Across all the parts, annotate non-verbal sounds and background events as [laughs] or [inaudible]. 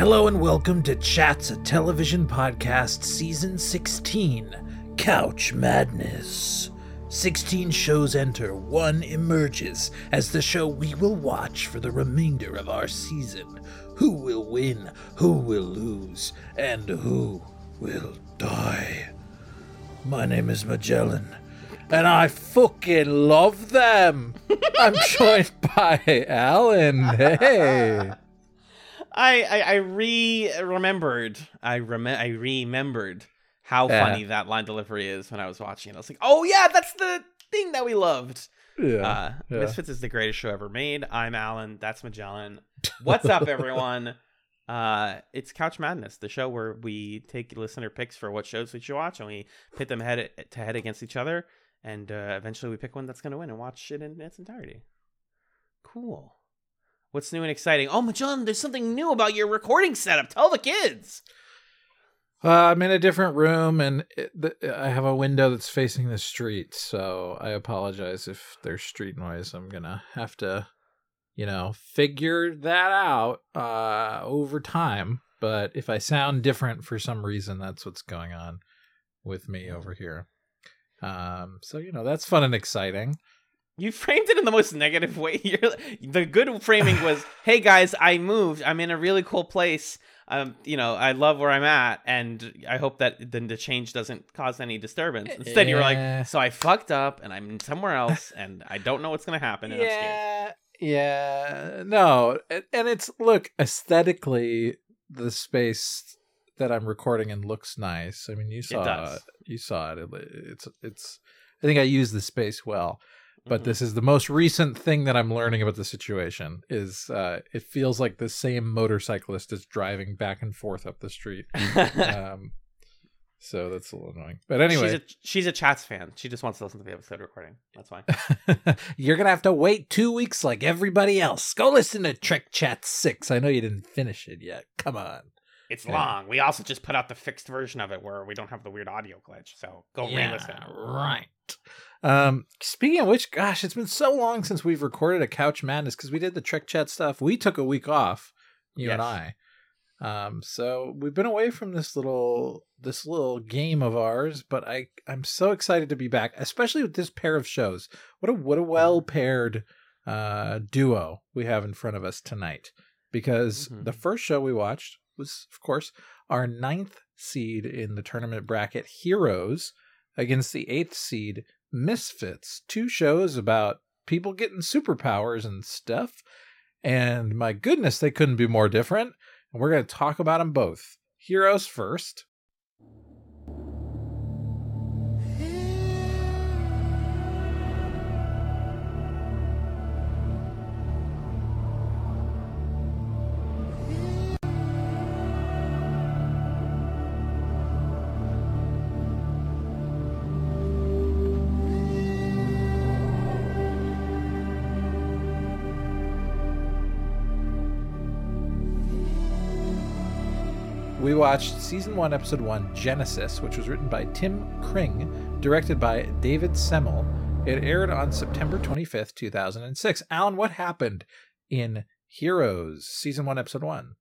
Hello and welcome to Chatz, a television podcast, season 16 Couch Madness. 16 shows enter, one emerges as the show we will watch for the remainder of our season. Who will win, who will lose, and who will die? My name is Magellan, and I fucking love them. [laughs] I'm joined by Alan. Hey. I I, I re remembered. I rem- I remembered how Yeah. funny that line delivery is when I was watching it. I was like, oh yeah, that's the thing that we loved. Yeah. Uh, yeah. Misfits is the greatest show ever made. I'm Alan. That's Magellan. What's up, [laughs] everyone? Uh, it's Couch Madness, the show where we take listener picks for what shows we should watch, and we pit them head to head against each other, and uh, eventually we pick one that's going to win and watch it in its entirety. Cool. What's new and exciting? Oh, Magellan, there's something new about your recording setup. Tell the kids. Uh, I'm in a different room, and it, the, I have a window that's facing the street. So I apologize if there's street noise. I'm gonna have to, you know, figure that out uh, over time. But if I sound different for some reason, that's what's going on with me over here. Um, so you know that's fun and exciting. You framed it in the most negative way. [laughs] You're, the good framing was, [laughs] "Hey guys, I moved. I'm in a really cool place. Um, you know, I love where I'm at, and I hope that then the change doesn't cause any disturbance." Instead, you were like, "So I fucked up, and I'm somewhere else, and I don't know what's gonna happen, and I'm yeah, yeah. No, and it's look aesthetically the space that I'm recording in looks nice. I mean, you saw does. you saw it. It- It's it's. I think I use the space well. But Mhm. this is the most recent thing that I'm learning about the situation. Is uh, it feels like the same motorcyclist is driving back and forth up the street. [laughs] um, so that's a little annoying. But anyway, she's a, she's a Chatz fan. She just wants to listen to the episode recording. That's fine. [laughs] You're gonna have to wait two weeks like everybody else. Go listen to Trick Chat Six. I know you didn't finish it yet. Come on. It's Yeah. long. We also just put out the fixed version of it where we don't have the weird audio glitch. So go re-listen. right. Um, speaking of which, gosh, it's been so long since we've recorded a Couch Madness because we did the Trick Chat stuff. We took a week off, you and I. Um, so we've been away from this little this little game of ours, but I I'm so excited to be back, especially with this pair of shows. What a what a well paired uh duo we have in front of us tonight. Because Mhm. the first show we watched was, of course, our ninth seed in the tournament bracket, Heroes, against the eighth seed, Misfits. Two shows about people getting superpowers and stuff. And my goodness, they couldn't be more different. And we're going to talk about them both. Heroes first. Watched season one, episode one, Genesis, which was written by Tim Kring, directed by David Semel. It aired on September 25th, 2006. Alan, what happened in Heroes, season one, episode one?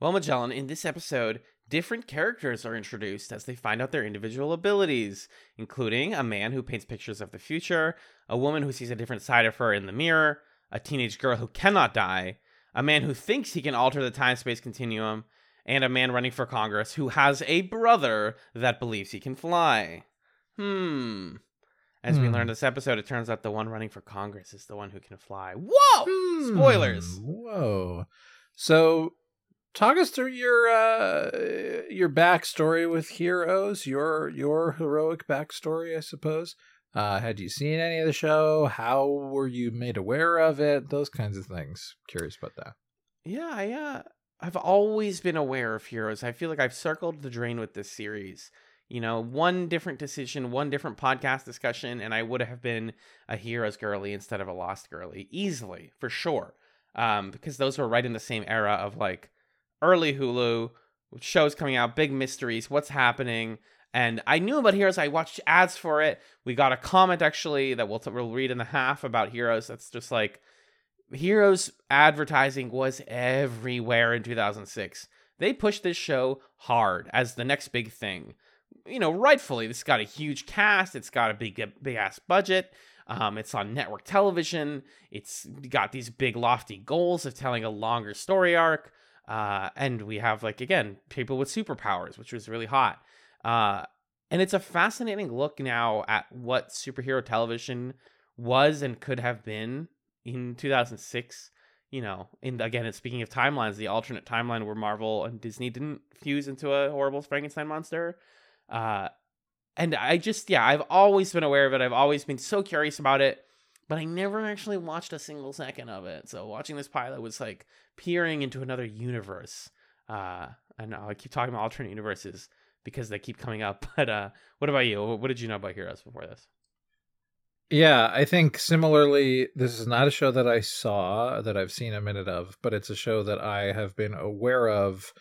Well, Magellan, in this episode, different characters are introduced as they find out their individual abilities, including a man who paints pictures of the future, a woman who sees a different side of her in the mirror, a teenage girl who cannot die, a man who thinks he can alter the time space continuum, and a man running for Congress who has a brother that believes he can fly. Hmm. As we Hmm. learn this episode, it turns out the one running for Congress is the one who can fly. Whoa! Spoilers. Hmm, Whoa. So, talk us through your uh, your backstory with Heroes, your your heroic backstory, I suppose. Uh, had you seen any of the show? How were you made aware of it? Those kinds of things. Curious about that. Yeah, I, uh, I've always been aware of heroes. I feel like I've circled the drain with this series. You know, one different decision, one different podcast discussion, and I would have been a heroes girly instead of a lost girly easily, for sure. Um, because those were right in the same era of like early Hulu shows coming out, big mysteries, what's happening. And I knew about Heroes. I watched ads for it. We got a comment actually that we'll, we'll read in the half about Heroes. That's just like Heroes advertising was everywhere in 2006. They pushed this show hard as the next big thing. You know, rightfully, this got a huge cast. It's got a big, big ass budget. Um, it's on network television. It's got these big, lofty goals of telling a longer story arc. Uh, and we have, like, again, people with superpowers, which was really hot. Uh, and it's a fascinating look now at what superhero television was and could have been in 2006 you know in again and speaking of timelines the alternate timeline where marvel and disney didn't fuse into a horrible frankenstein monster. Uh and i just yeah i've always been aware of it. I've always been so curious about it but i never actually watched a single second of it. So watching this pilot was like peering into another universe. Uh and i keep talking about alternate universes because they keep coming up [laughs] but uh what about you? What did you know about heroes before this yeah, I think similarly, this is not a show that I saw that I've seen a minute of, but it's a show that I have been aware of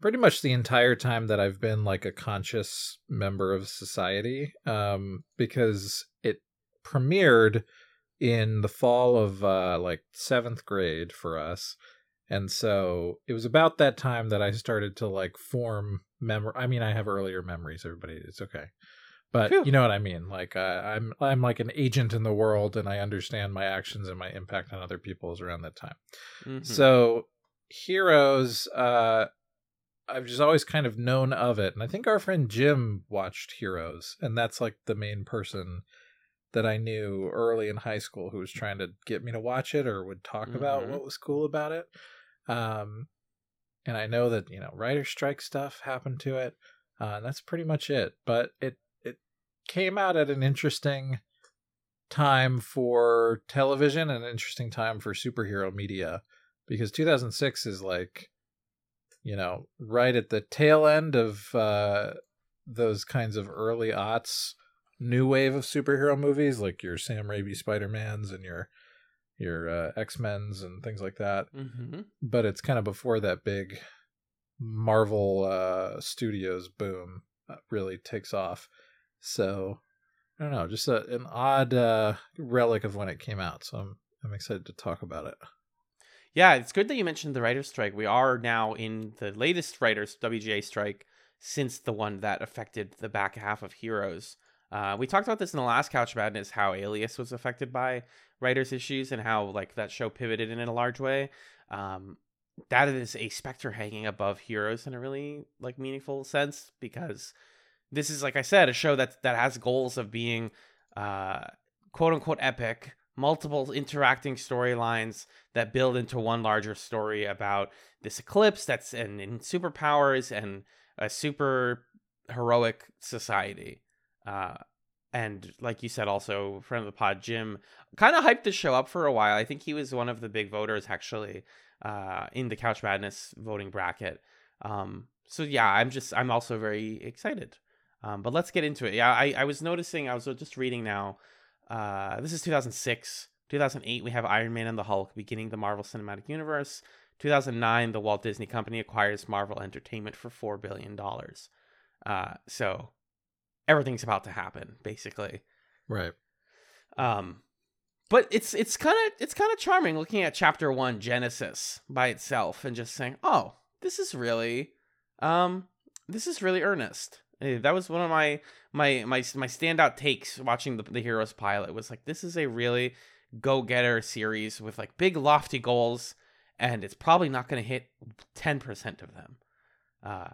pretty much the entire time that I've been like a conscious member of society, um, because it premiered in the fall of uh, like seventh grade for us. And so it was about that time that I started to like form memory. I mean, I have earlier memories, everybody. It's okay but Phew. you know what I mean. Like uh, I'm I'm like an agent in the world, and I understand my actions and my impact on other people is around that time. Mm-hmm. So heroes, uh, I've just always kind of known of it, and I think our friend Jim watched Heroes, and that's like the main person that I knew early in high school who was trying to get me to watch it or would talk mm-hmm. about what was cool about it. Um, and I know that you know writer strike stuff happened to it. Uh, and that's pretty much it. But it came out at an interesting time for television and an interesting time for superhero media because 2006 is like you know right at the tail end of uh those kinds of early aughts new wave of superhero movies like your Sam Raimi Spider-Mans and your your uh, X-Men's and things like that. Mm-hmm. But it's kind of before that big Marvel uh Studios boom uh, really takes off. So I don't know, just a, an odd uh, relic of when it came out. So I'm I'm excited to talk about it. Yeah, it's good that you mentioned the writers' strike. We are now in the latest writers WGA strike since the one that affected the back half of Heroes. Uh, we talked about this in the last Couch Madness, how Alias was affected by writers' issues and how like that show pivoted in a large way. Um, that is a specter hanging above Heroes in a really like meaningful sense because this is like I said, a show that that has goals of being uh, quote unquote epic, multiple interacting storylines that build into one larger story about this eclipse that's in, in superpowers and a super heroic society. Uh, and like you said, also friend of the pod, Jim, kind of hyped the show up for a while. I think he was one of the big voters actually uh, in the Couch Madness voting bracket. Um, so yeah, I'm just I'm also very excited um, but let's get into it. Yeah, I, I was noticing, I was just reading now. Uh, this is 2006. 2008, we have Iron Man and the Hulk beginning the Marvel Cinematic Universe. 2009, the Walt Disney Company acquires Marvel Entertainment for $4 billion. Uh, so everything's about to happen, basically. Right. Um, but it's it's kind of it's kind of charming looking at chapter one Genesis by itself and just saying, oh, this is really, um, this is really earnest. Eh, that was one of my my my my standout takes watching the, the Heroes pilot was like this is a really go getter series with like big lofty goals, and it's probably not going to hit ten percent of them. Uh,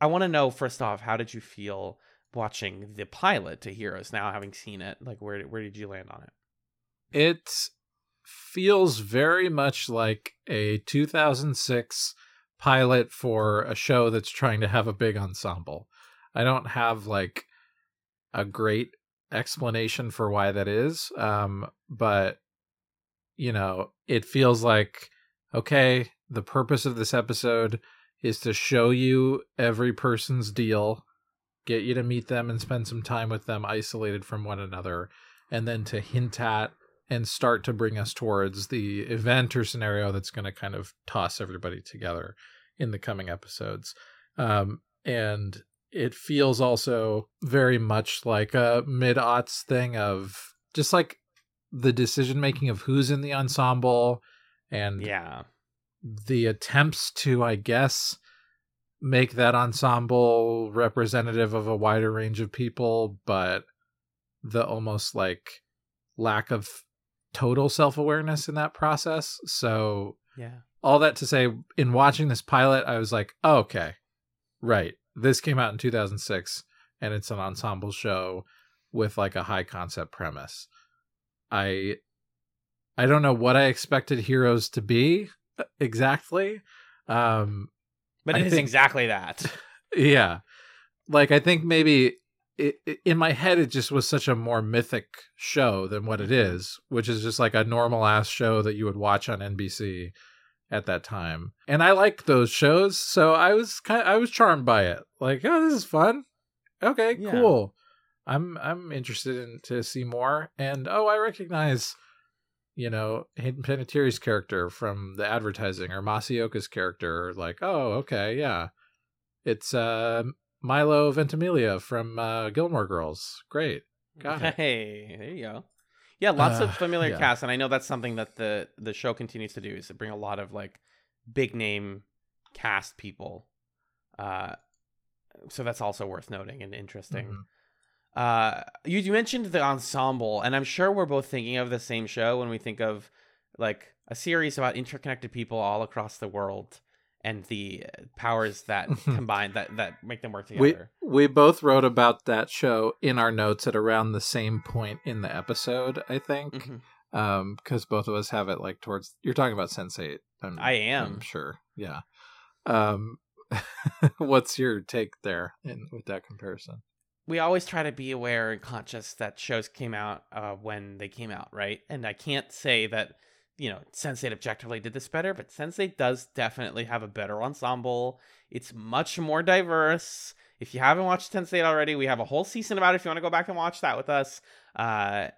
I want to know first off, how did you feel watching the pilot to Heroes now, having seen it? Like, where where did you land on it? It feels very much like a 2006 pilot for a show that's trying to have a big ensemble. I don't have like a great explanation for why that is. Um, but you know, it feels like okay, the purpose of this episode is to show you every person's deal, get you to meet them and spend some time with them isolated from one another, and then to hint at and start to bring us towards the event or scenario that's going to kind of toss everybody together in the coming episodes. Um, and it feels also very much like a mid aughts thing of just like the decision making of who's in the ensemble and Yeah. the attempts to, I guess, make that ensemble representative of a wider range of people, but the almost like lack of total self awareness in that process. So, Yeah. all that to say, in watching this pilot, I was like, oh, okay, right. This came out in 2006 and it's an ensemble show with like a high concept premise. I I don't know what I expected heroes to be uh, exactly. Um But I it is think- exactly that. [laughs] yeah. Like I think maybe it, it- in my head it just was such a more mythic show than what it is, which is just like a normal ass show that you would watch on NBC at that time. And I like those shows, so I was kind I was charmed by it. Like, oh, this is fun. Okay, Yeah. cool. I'm I'm interested in to see more. And oh, I recognize you know, Hayden Panettiere's character from the advertising or Masi Oka's character, like, oh, okay, yeah. It's uh Milo Ventimiglia from uh Gilmore Girls. Great. Got it. Hey, there you go. Yeah, lots Uh, of familiar yeah. cast, and I know that's something that the the show continues to do is to bring a lot of like big name cast people. Uh, so that's also worth noting and interesting. Mhm. Uh, you, you mentioned the ensemble, and I'm sure we're both thinking of the same show when we think of like a series about interconnected people all across the world and the powers that [laughs] combine that that make them work together. we we both wrote about that show in our notes at around the same point in the episode, I think. Mhm. Um, because both of us have it like towards you're talking about Sense8. I'm, I am. I'm sure. Yeah. Um [laughs] what's your take there in with that comparison? we always try to be aware and conscious that shows came out uh, when they came out, right? And I can't say that you know Sense8 objectively did this better, but Sense8 does definitely have a better ensemble. It's much more diverse. If you haven't watched Sense8 already, we have a whole season about it. If you want to go back and watch that with us, uh,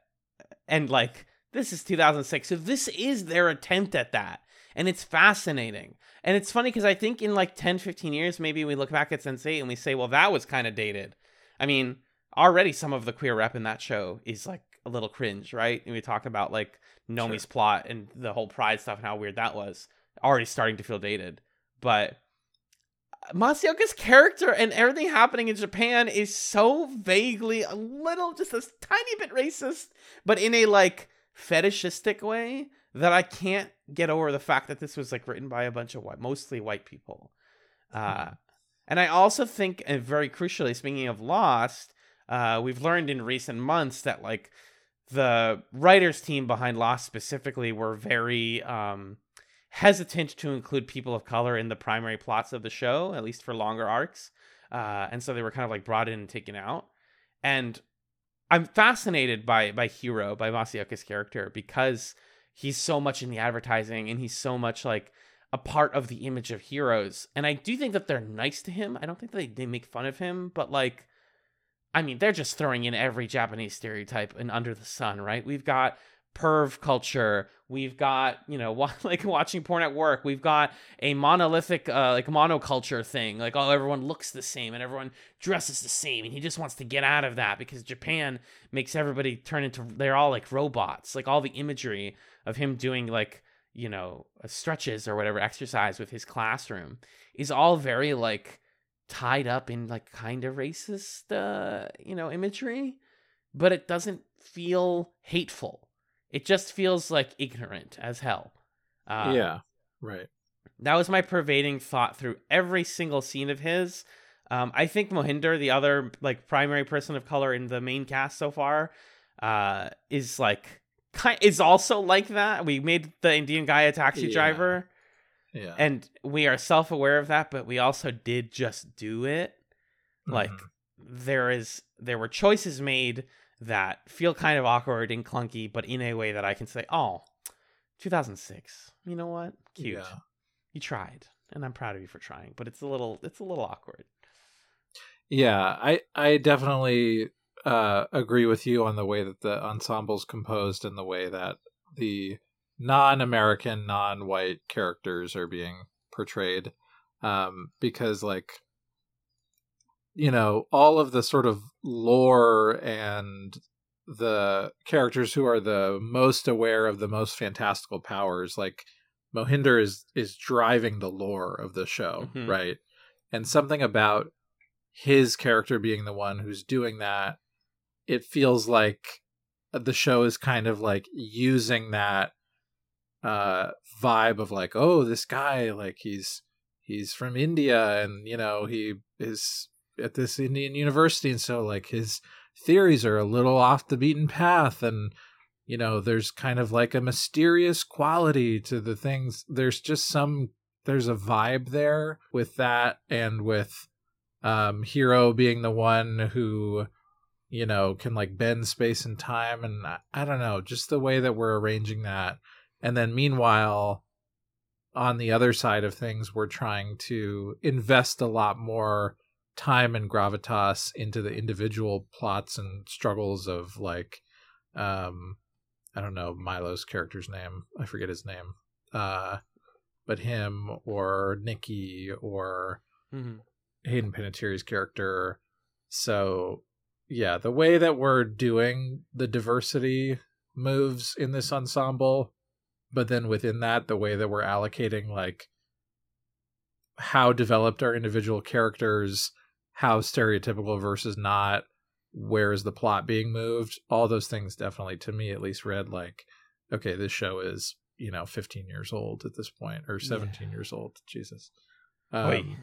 and like this is 2006, so this is their attempt at that, and it's fascinating. And it's funny because I think in like 10, 15 years, maybe we look back at Sense8 and we say, well, that was kind of dated. I mean, already some of the queer rep in that show is like a little cringe, right? And we talk about like Nomi's plot and the whole pride stuff and how weird that was. Already starting to feel dated. But Masi Oka's character and everything happening in Japan is so vaguely a little just a tiny bit racist, but in a like fetishistic way that I can't get over the fact that this was like written by a bunch of white mostly white people. Uh and I also think, and very crucially, speaking of Lost, uh, we've learned in recent months that like the writers team behind Lost specifically were very um, hesitant to include people of color in the primary plots of the show, at least for longer arcs, uh, and so they were kind of like brought in and taken out. And I'm fascinated by by Hiro, by Masi Oka's character, because he's so much in the advertising and he's so much like a part of the image of heroes. And I do think that they're nice to him. I don't think they, they make fun of him, but like, I mean, they're just throwing in every Japanese stereotype and under the sun, right? We've got perv culture. We've got, you know, [laughs] like watching porn at work. We've got a monolithic, uh, like monoculture thing. Like, oh, everyone looks the same and everyone dresses the same. And he just wants to get out of that because Japan makes everybody turn into, they're all like robots. Like, all the imagery of him doing like, you know stretches or whatever exercise with his classroom is all very like tied up in like kind of racist uh you know imagery but it doesn't feel hateful it just feels like ignorant as hell uh, yeah. Right. that was my pervading thought through every single scene of his um, i think mohinder the other like primary person of color in the main cast so far uh, is like kind is also like that we made the indian guy a taxi Yeah. driver Yeah. and we are self-aware of that but we also did just do it like Mhm. there is there were choices made that feel kind of awkward and clunky but in a way that i can say oh 2006 you know what cute Yeah. you tried and i'm proud of you for trying but it's a little it's a little awkward Yeah, I I definitely uh, agree with you on the way that the ensemble's composed and the way that the non-American, non-white characters are being portrayed. Um, because like you know, all of the sort of lore and the characters who are the most aware of the most fantastical powers like Mohinder is is driving the lore of the show, Mhm. right? And something about his character being the one who's doing that, it feels like the show is kind of like using that uh vibe of like, oh, this guy like he's he's from India and you know, he is at this Indian university and so like his theories are a little off the beaten path and you know there's kind of like a mysterious quality to the things. There's just some there's a vibe there with that and with um hero being the one who you know can like bend space and time and I, I don't know just the way that we're arranging that and then meanwhile on the other side of things we're trying to invest a lot more time and gravitas into the individual plots and struggles of like um I don't know Milo's character's name. I forget his name. Uh but him or Nikki or Mhm. Hayden Panettiere's character. So yeah, the way that we're doing the diversity moves in this ensemble, but then within that, the way that we're allocating like how developed our individual characters, how stereotypical versus not, where is the plot being moved, all those things definitely to me at least read like, okay, this show is, you know, 15 years old at this point, or 17 Yeah. years old. Jesus. Um,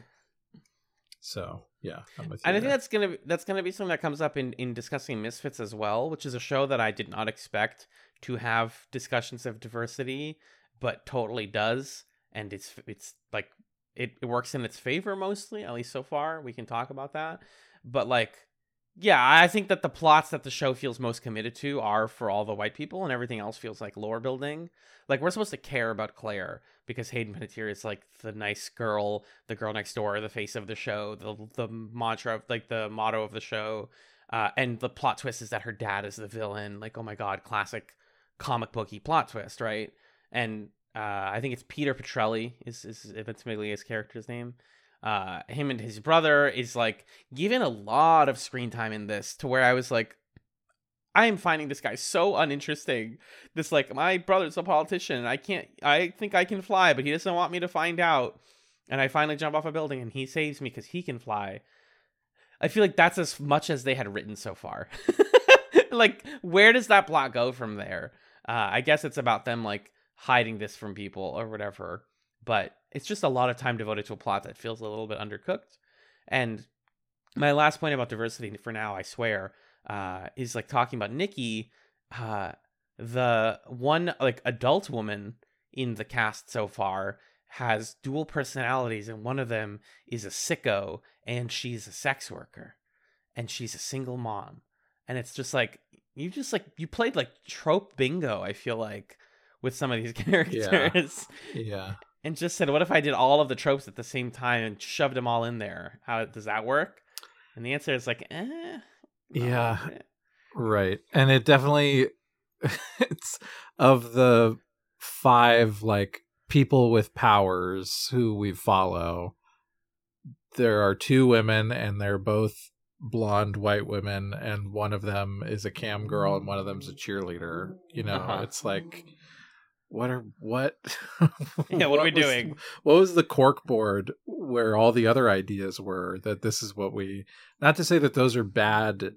so yeah, I'm with you. And I think there. that's gonna that's gonna be something that comes up in in discussing Misfits as well, which is a show that I did not expect to have discussions of diversity, but totally does, and it's it's like it, it works in its favor mostly, at least so far. We can talk about that, but like. Yeah, I think that the plots that the show feels most committed to are for all the white people, and everything else feels like lore building. Like we're supposed to care about Claire because Hayden Panettiere is like the nice girl, the girl next door, the face of the show, the the mantra of like the motto of the show. Uh, and the plot twist is that her dad is the villain. Like, oh my god, classic comic booky plot twist, right? And uh, I think it's Peter Petrelli is is Ventimiglia's character's name. Uh, him and his brother is like given a lot of screen time in this to where I was like, I am finding this guy so uninteresting. This like my brother's a politician I can't I think I can fly, but he doesn't want me to find out. And I finally jump off a building and he saves me because he can fly. I feel like that's as much as they had written so far. [laughs] like, where does that plot go from there? Uh, I guess it's about them like hiding this from people or whatever. But it's just a lot of time devoted to a plot that feels a little bit undercooked. And my last point about diversity for now, I swear, uh, is like talking about Nikki, uh, the one like adult woman in the cast so far has dual personalities, and one of them is a sicko, and she's a sex worker, and she's a single mom, and it's just like you just like you played like trope bingo. I feel like with some of these [laughs] characters, yeah. and just said, "What if I did all of the tropes at the same time and shoved them all in there? How does that work?" And the answer is like, eh, Yeah. Right. And it definitely [laughs] it's of the five like people with powers who we follow. There are two women and they're both blonde white women and one of them is a cam girl and one of them's a cheerleader. You know, Uh-huh. it's like what are what [laughs] Yeah, what are we was- doing? what was the cork board where all the other ideas were that this is what we not to say that those are bad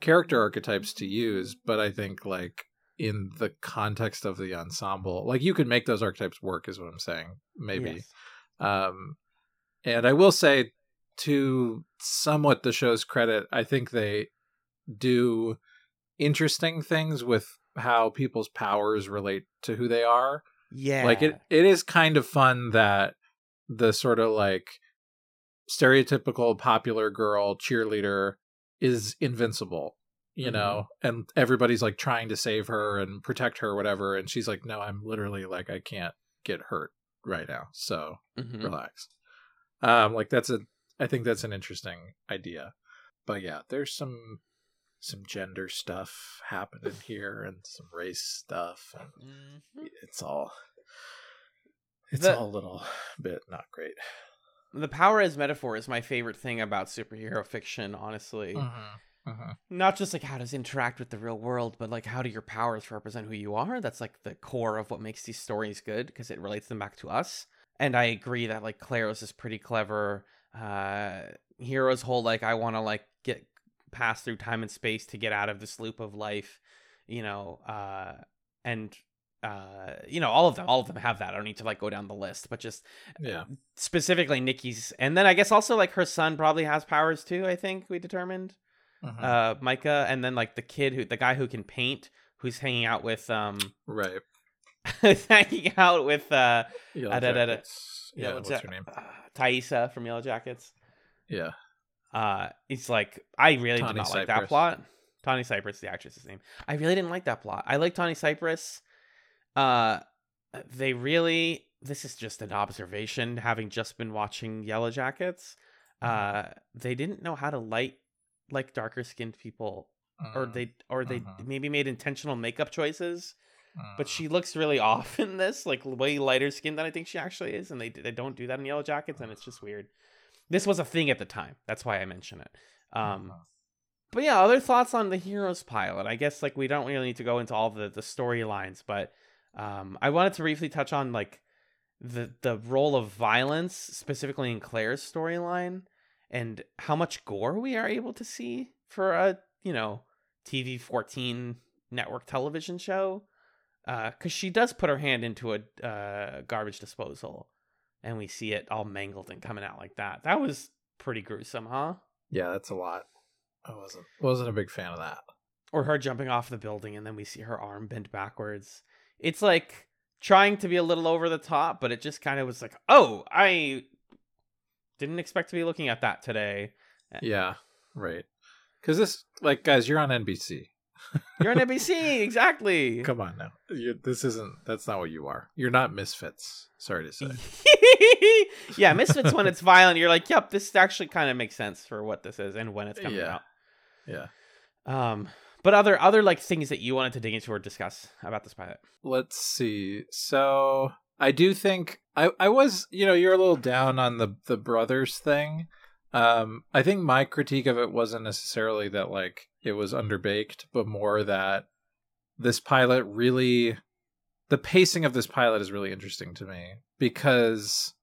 character archetypes to use but i think like in the context of the ensemble like you could make those archetypes work is what i'm saying maybe Yes. um and i will say to somewhat the show's credit i think they do interesting things with how people's powers relate to who they are Yeah. like it it is kind of fun that the sort of like stereotypical popular girl cheerleader is invincible you Mhm. know and everybody's like trying to save her and protect her or whatever and she's like no i'm literally like i can't get hurt right now so Mhm. relax um like that's a i think that's an interesting idea but yeah there's some some gender stuff happening [laughs] here and some race stuff and Mhm. it's all it's The- all a little bit not great The power as metaphor is my favorite thing about superhero fiction, honestly. Mm-hmm. not just like how does it interact with the real world, but like how do your powers represent who you are? That's like the core of what makes these stories good because it relates them back to us. And I agree that like Claire's is pretty clever. Uh Hiro's whole like I want to like get pass through time and space to get out of this loop of life, you know, uh and uh you know all of them all of them have that i don't need to like go down the list but just Yeah. specifically nikki's and then i guess also like her son probably has powers too i think we determined Mhm. uh micah and then like the kid who the guy who can paint who's hanging out with um right. [laughs] hanging out with uh Yellow uh, da- da- da-. Yeah. Yellow what's Ja- her name? uh, Taissa from Yellow Jackets. Yeah. Uh, it's like I really Tawny did not like that plot. Tawny Cypress, the actress's name. I really didn't like that plot. I like Tawny Cypress. Uh, they really. This is just an observation, having just been watching Yellow Jackets. Uh, they didn't know how to light like darker skinned people, or Mm, they, or they Mhm. maybe made intentional makeup choices but mm. she looks really [laughs] off in this, like way lighter skinned than I think she actually is, and they they don't do that in Yellow Jackets, and it's just weird. This was a thing at the time. That's why I mention it. Um, Mhm. but yeah, other thoughts on the heroes pilot. I guess like we don't really need to go into all the the storylines, but um, I wanted to briefly touch on like the the role of violence specifically in Claire's storyline and how much gore we are able to see for a you know TV fourteen network television show because she does put her hand into a uh, garbage disposal, and we see it all mangled and coming out like that. That was pretty gruesome, huh? Yeah, that's a lot. I wasn't wasn't a big fan of that. Or her jumping off the building, and then we see her arm bent backwards. It's like trying to be a little over the top, but it just kind of was like, oh, I didn't expect to be looking at that today. Yeah, right. Because this, like, guys, you're on NBC. You're on NBC, [laughs] exactly. Come on now. You, this isn't. That's not what you are. You're not misfits. Sorry to say. [laughs] yeah, Misfits when it's violent, you're like, yep, this actually kind of makes sense for what this is and when it's coming Yeah. out. Yeah. Um, but other other like things that you wanted to dig into or discuss about this pilot. Let's see. So I do think I I was you know you're a little down on the the brothers thing. Um, I think my critique of it wasn't necessarily that like it was underbaked, but more that this pilot really the pacing of this pilot is really interesting to me because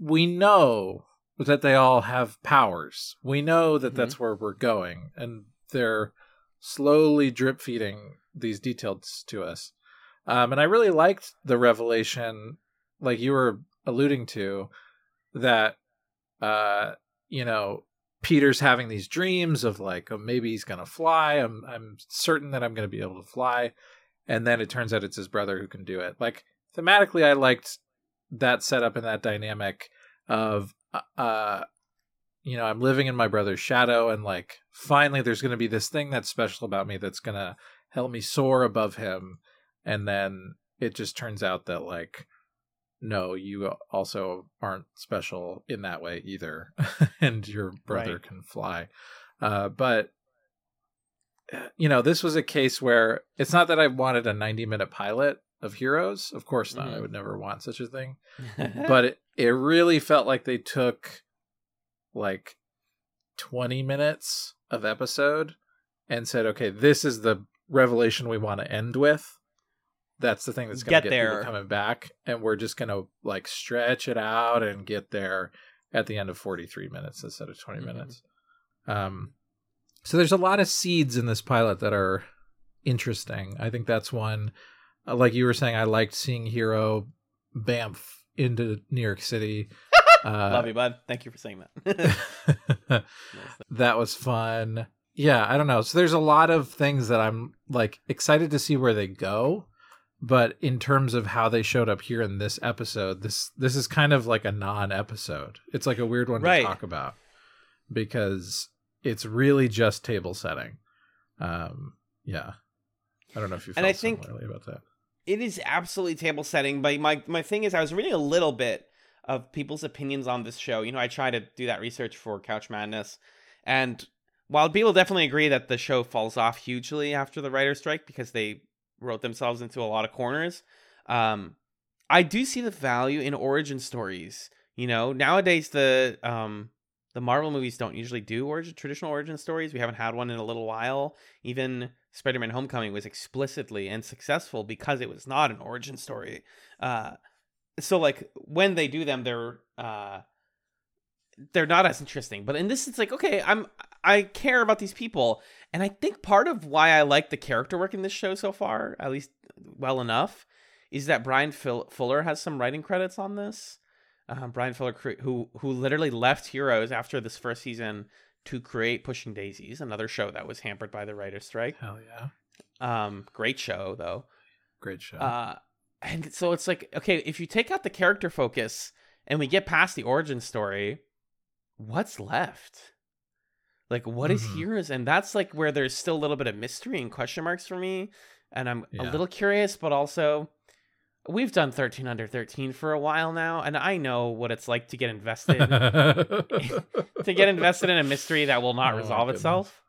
we know that they all have powers. We know that Mhm. that's where we're going, and they're slowly drip feeding these details to us. Um, and I really liked the revelation, like you were alluding to, that uh, you know Peter's having these dreams of like, oh, maybe he's gonna fly. I'm I'm certain that I'm gonna be able to fly, and then it turns out it's his brother who can do it. Like thematically, I liked that setup and that dynamic of uh, uh you know i'm living in my brother's shadow and like finally there's to be this thing that's special about me that's to help me soar above him and then it just turns out that like no you also aren't special in that way either [laughs] and your brother Right. can fly uh but uh, you know this was a case where it's not that i wanted a 90 minute pilot of heroes of course not i Mhm. would never want such a thing [laughs] but it, it really felt like they took like 20 minutes of episode and said okay this is the revelation we want to end with that's the thing that's going to get, there. people coming back and we're just going to like stretch it out and get there at the end of 43 minutes instead of 20 Mhm. minutes um so there's a lot of seeds in this pilot that are interesting i think that's one uh, like you were saying i liked seeing hero bamf into new york city [laughs] uh, Love you, bud. Thank you for saying that. [laughs] [laughs] that was fun. Yeah, I don't know. So there's a lot of things that I'm like excited to see where they go, but in terms of how they showed up here in this episode, this this is kind of like a non-episode. It's like a weird one Right. to talk about because it's really just table setting. Um, yeah. I don't know if you felt And I think- similarly about that. it is absolutely table setting but my my thing is i was reading a little bit of people's opinions on this show you know i try to do that research for couch madness and while people definitely agree that the show falls off hugely after the writer's strike because they wrote themselves into a lot of corners um i do see the value in origin stories you know nowadays the um the Marvel movies don't usually do origin, traditional origin stories. We haven't had one in a little while. Even Spider-Man: Homecoming was explicitly and successful because it was not an origin story. Uh, so like when they do them, they're uh, they're not as interesting. But in this, it's like okay, I'm I care about these people, and I think part of why I like the character work in this show so far, at least well enough, is that Bryan Fuller has some writing credits on this. Um, Bryan Fuller, who who literally left Heroes after this first season to create Pushing Daisies, another show that was hampered by the writer's strike. Hell yeah! Um, great show though. Great show. Uh, and so it's like okay, if you take out the character focus and we get past the origin story, what's left? Like, what is Mhm. Heroes? And that's like where there's still a little bit of mystery and question marks for me. And I'm a little curious, but also we've done 13 under 13 for a while now, and I know what it's like to get invested [laughs] to get invested in a mystery that will not [laughs] Oh resolve goodness. itself.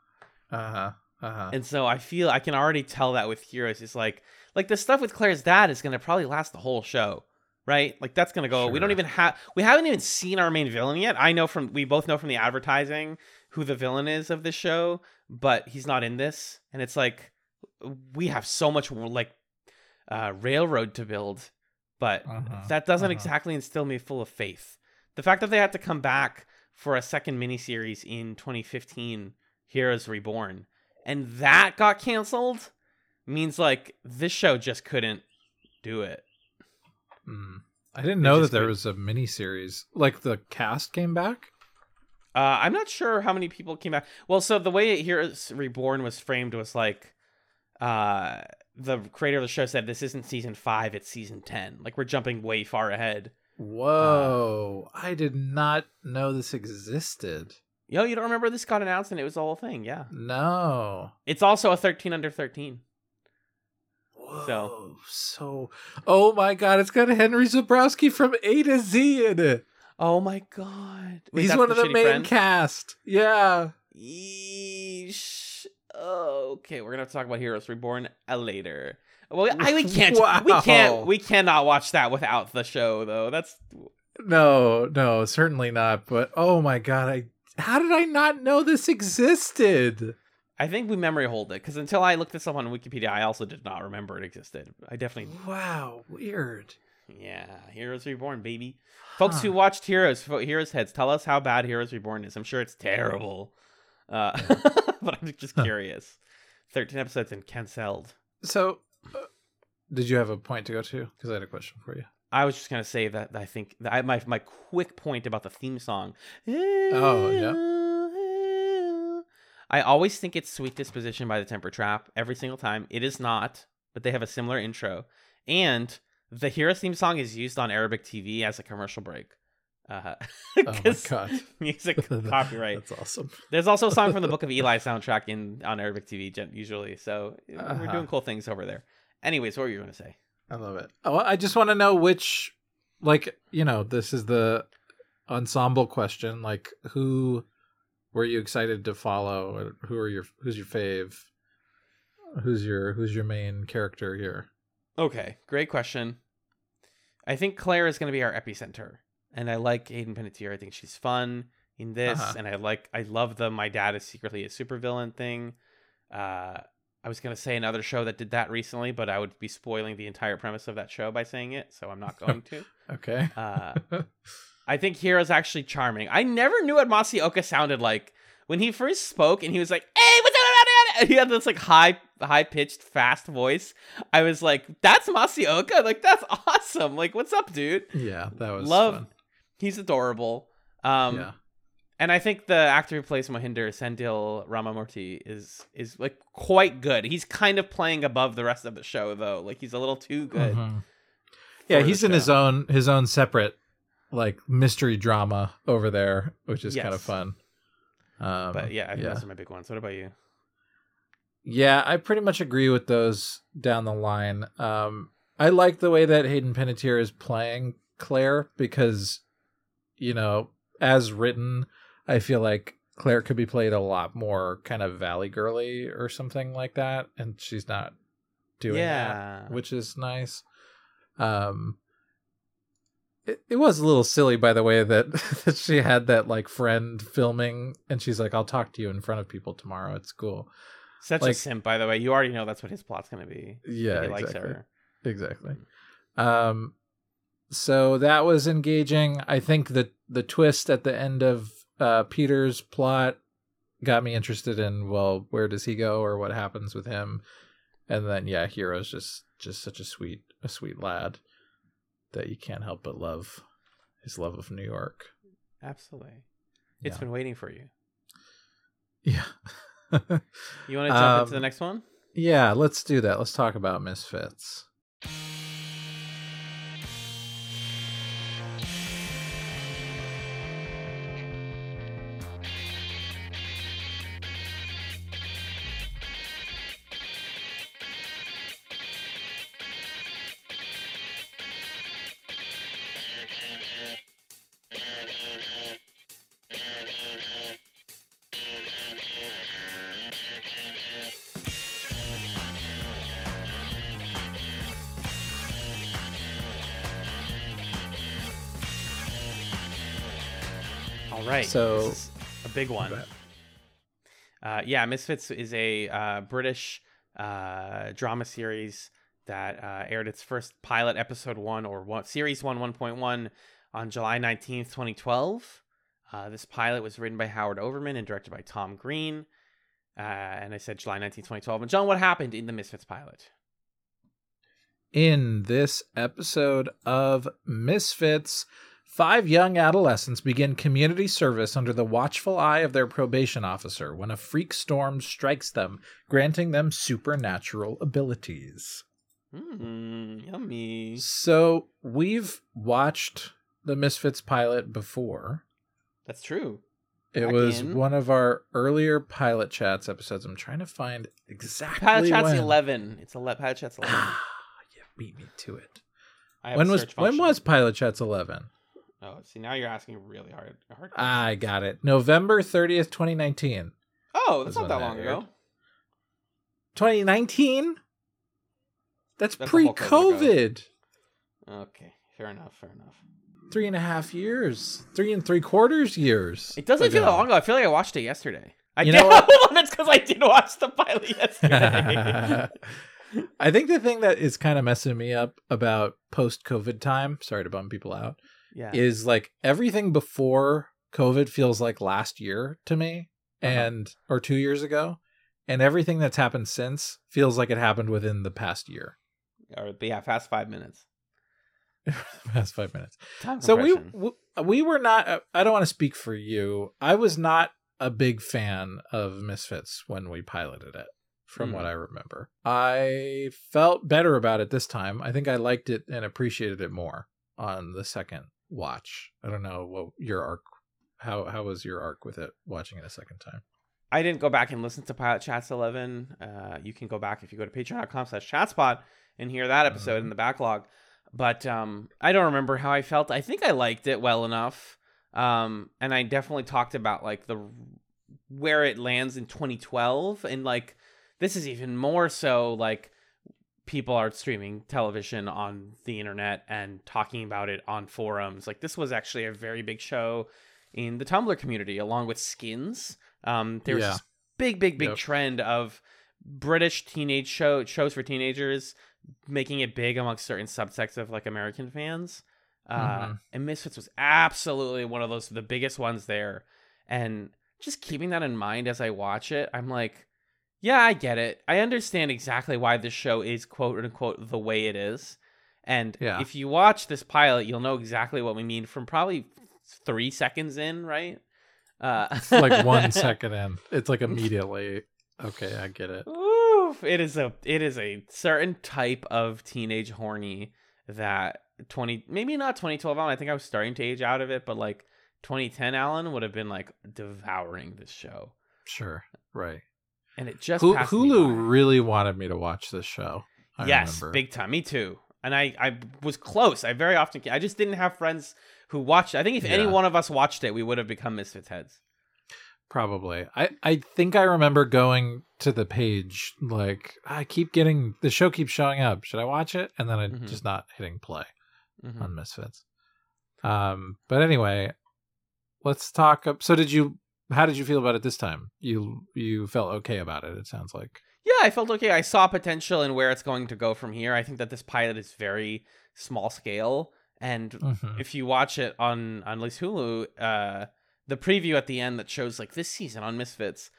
uh huh. Uh huh. And so I feel I can already tell that with Heroes. It's like like the stuff with Claire's dad is gonna probably last the whole show. Right? Like that's gonna go. We don't even have we haven't even seen our main villain yet. I know from we both know from the advertising who the villain is of this show, but he's not in this. And it's like we have so much more like uh railroad to build, but Uh-huh, that doesn't uh-huh. exactly instill me full of faith. The fact that they had to come back for a second miniseries in 2015, Heroes Reborn, and that got canceled means like this show just couldn't do it. Mm. I didn't know that there could- was a mini series. Like the cast came back. Uh, I'm not sure how many people came back. Well, so the way Heroes Reborn was framed was like, uh, the creator of the show said this isn't season five, it's season ten. Like we're jumping way far ahead. Whoa! I did not know this existed. Yo, you don't remember this got announced and it was the whole thing? Yeah, No. it's also a 13 under 13. Whoa. So- So, oh my god, it's got Henry Zebrowski from A to Z in it. Oh my god. Wait, He's one of the main friend? cast. Yeah. Yeesh. Okay, we're gonna have to talk about Heroes Reborn uh, later. Well, I, we [laughs] can't. We can't. We cannot watch that without the show, though. That's. No, no, certainly not. But oh my god, I how did I not know this existed? I think we memory hold it because until I looked this up on Wikipedia, I also did not remember it existed. I definitely. Wow, weird. Yeah, Heroes Reborn, baby. Folks Huh. who watched Heroes, Heroes Heads, tell us how bad Heroes Reborn is. I'm sure it's terrible. Uh, [laughs] but I'm just curious. 13 episodes and canceled. So, uh, did you have a point to go to? Because I had a question for you. I was just gonna say that I think that I, my my quick point about the theme song. Oh, yeah. I always think it's "Sweet Disposition" by the Temper Trap every single time. It is not, but they have a similar intro, and the Hero theme song is used on Arabic TV as a commercial break. Uh, [laughs] Oh my god, [laughs] music [laughs] copyright. That's awesome. There's also a song from the Book of Eli soundtrack in on Arabic TV usually, so we're Uh-huh. doing cool things over there. Anyways, what were you going to say? I love it. Oh, I just want to know which, like, you know, this is the ensemble question. Like, who were you excited to follow? Or Who are your who's your fave? Who's your who's your main character here? Okay, great question. I think Claire is going to be our epicenter, and I like Hayden Panettiere. I think she's fun in this, Uh-huh. and I like I love the my dad is secretly a supervillain thing. Uh, I was going to say another show that did that recently, but I would be spoiling the entire premise of that show by saying it, so I'm not [laughs] going to. Okay. Uh, [laughs] I think Hero's actually charming. I never knew what Masi Oka sounded like when he first spoke, and he was like, "Hey, what's up?" And [laughs] he had this like high, high pitched, fast voice. I was like, "That's Masi Oka! Like that's [laughs] awesome! Like what's up, dude?" yeah, that was Love- fun. He's adorable. Um, yeah. and I think the actor who plays Mohinder, Sendhil Ramamurthy, is is like quite good. He's kind of playing above the rest of the show, though. Like he's a little too good. Mhm. Yeah, he's in his own his own separate like mystery drama over there, which is kind of fun. Um, But yeah, I think yeah. those are my big ones. What about you? Yeah, I pretty much agree with those down the line. Um, I like the way that Hayden Panettiere is playing Claire because, you know, as written, I feel like Claire could be played a lot more kind of valley girly or something like that, and she's not doing yeah. that, which is nice. Um, It, it was a little silly, by the way, that, [laughs] that she had that like friend filming, and she's like, "I'll talk to you in front of people tomorrow at school." Such a simp, by the way. You already know that's what his plot's gonna be. Yeah, he likes exactly. her. Exactly. Um, so that was engaging. I think that the twist at the end of uh, Peter's plot got me interested in well, where does he go or what happens with him? And then yeah, Hiro's just just such a sweet a sweet lad that you can't help but love his love of New York. Absolutely. It's Yeah. been waiting for you. Yeah. [laughs] [laughs] You want to jump into the Um, next one? yeah, let's do that. Let's talk about Misfits. So- a big one. Uh, yeah, Misfits is a uh, British uh, drama series that uh, aired its first pilot episode one or one, series one 1.1 on July 19th, 2012. Uh, this pilot was written by Howard Overman and directed by Tom Green. Uh, and I said July 19th, 2012. And John, what happened in the Misfits pilot? In this episode of Misfits, five young adolescents begin community service under the watchful eye of their probation officer when a freak storm strikes them, granting them supernatural abilities. Mm, yummy. So, we've watched the Misfits pilot before. That's true. It Back was in- one of our earlier pilot chats episodes. I'm trying to find exactly Pilot Chat's when. 11. It's 11. Pilot Chat's 11. Ah, you beat me to it. I have When was when was Pilot Chats 11? Oh, see, now you're asking really hard. hard I got it. November 30th, 2019. Oh, that's not that long ago. 2019? That's, That's pre COVID. Okay, fair enough, fair enough. Three and a half years. Three and three quarters years. It doesn't feel that long ago. I feel like I watched it yesterday. I You did. know [laughs] what? That's because I did watch the pilot [laughs] yesterday. I think the thing that is kind of messing me up about post COVID time, sorry to bum people out, yeah. is like everything before COVID feels like last year to me Uh-huh. and or 2 years ago and everything that's happened since feels like it happened within the past year. or yeah, fast five minutes. [laughs] past 5 minutes. Time So we, we we were not uh, I don't want to speak for you. I was not a big fan of Misfits when we piloted it from Hmm. what I remember. I felt better about it this time. I think I liked it and appreciated it more on the second watch. I don't know what your arc how how was your arc with it watching it a second time? I didn't go back and listen to Pilot Chats 11. Uh, you can go back if you go to patreon.com slash chatzpod and hear that episode Mhm. in the backlog. But um, I don't remember how I felt. I think I liked it well enough. Um, and I definitely talked about like the where it lands in 2012 and like this is even more so like people are streaming television on the internet and talking about it on forums like this was actually a very big show in the tumblr community along with skins um there was Yeah. this big big big Yep. trend of british teenage show shows for teenagers making it big amongst certain subsects of like american fans uh Mhm. and misfits was absolutely one of those the biggest ones there and just keeping that in mind as i watch it i'm like yeah i get it i understand exactly why this show is quote unquote the way it is and Yeah. if you watch this pilot you'll know exactly what we mean from probably three seconds in right uh It's like [laughs] 1 second in. It's like immediately okay, I get it. Oof, it is a it is a certain type of teenage horny that 20 maybe not 2012 Alan I think I was starting to age out of it but like 2010 Alan would have been like devouring this show Sure. Right. And it just Hu- passed me Hulu really wanted me to watch this show. I yes remember. big time me too and I I was close I very often I just didn't have friends who watched I think if any one of us watched it we would have become misfits heads Probably. I, I think I remember going to the page like I keep getting the show keeps showing up. Should I watch it? And then I Mhm. just not hitting play Mhm. on Misfits. Um, but anyway, let's talk. Up, so, did you? How did you feel about it this time? You you felt okay about it. It sounds like. Yeah, I felt okay. I saw potential in where it's going to go from here. I think that this pilot is very small scale, and Mhm. if you watch it on on at least Hulu, uh, the preview at the end that shows like this season on Misfits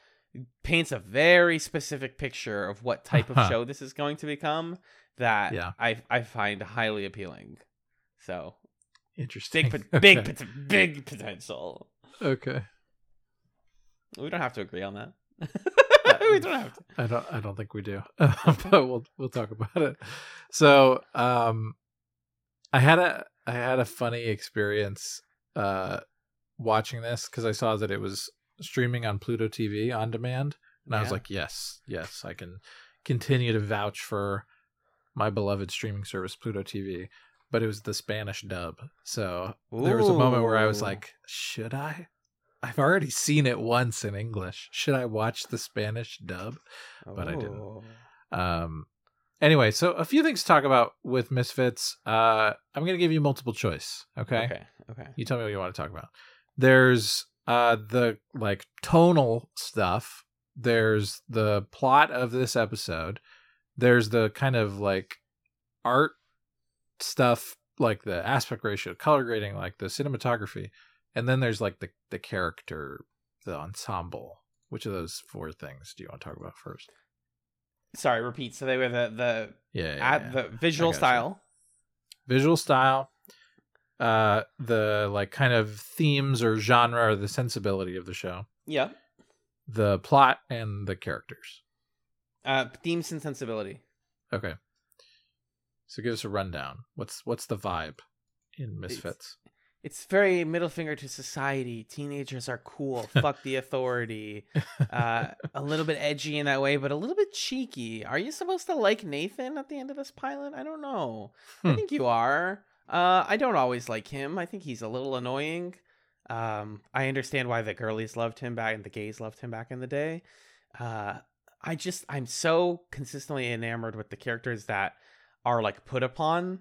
paints a very specific picture of what type of show this is going to become that Yeah. I I find highly appealing. So Interesting. [laughs] big big Okay. big potential. okay. We don't have to agree on that. [laughs] We don't have to. I don't. I don't think we do. [laughs] but we'll we'll talk about it. So, um, I had a I had a funny experience uh watching this because I saw that it was streaming on Pluto TV on demand, and I was like, yes, yes, I can continue to vouch for my beloved streaming service Pluto TV. But it was the Spanish dub, so there was a moment where I was like, should I? I've already seen it once in English. Should I watch the Spanish dub? but I didn't. Um anyway, so a few things to talk about with Misfits. Uh I'm going to give you multiple choice, okay? Okay. Okay. You tell me what you want to talk about. There's uh the like tonal stuff. There's the plot of this episode. There's the kind of like art stuff like the aspect ratio, color grading, like the cinematography. And then there's like the the character, the ensemble. Which of those four things do you want to talk about first? Sorry, repeat. So they were the the Yeah, yeah, at yeah. the visual style. visual style uh the like kind of themes or genre or the sensibility of the show Yeah. the plot and the characters Uh, themes and sensibility. okay so give us a rundown what's what's the vibe in misfits It's very middle finger to society. Teenagers are cool. [laughs] Fuck the authority. Uh, a little bit edgy in that way, but a little bit cheeky. Are you supposed to like Nathan at the end of this pilot? I don't know. I Hmm. think you are. Uh, I don't always like him. I think he's a little annoying. Um, I understand why the girlies loved him back and the gays loved him back in the day. Uh, I just I'm so consistently enamored with the characters that are like put upon.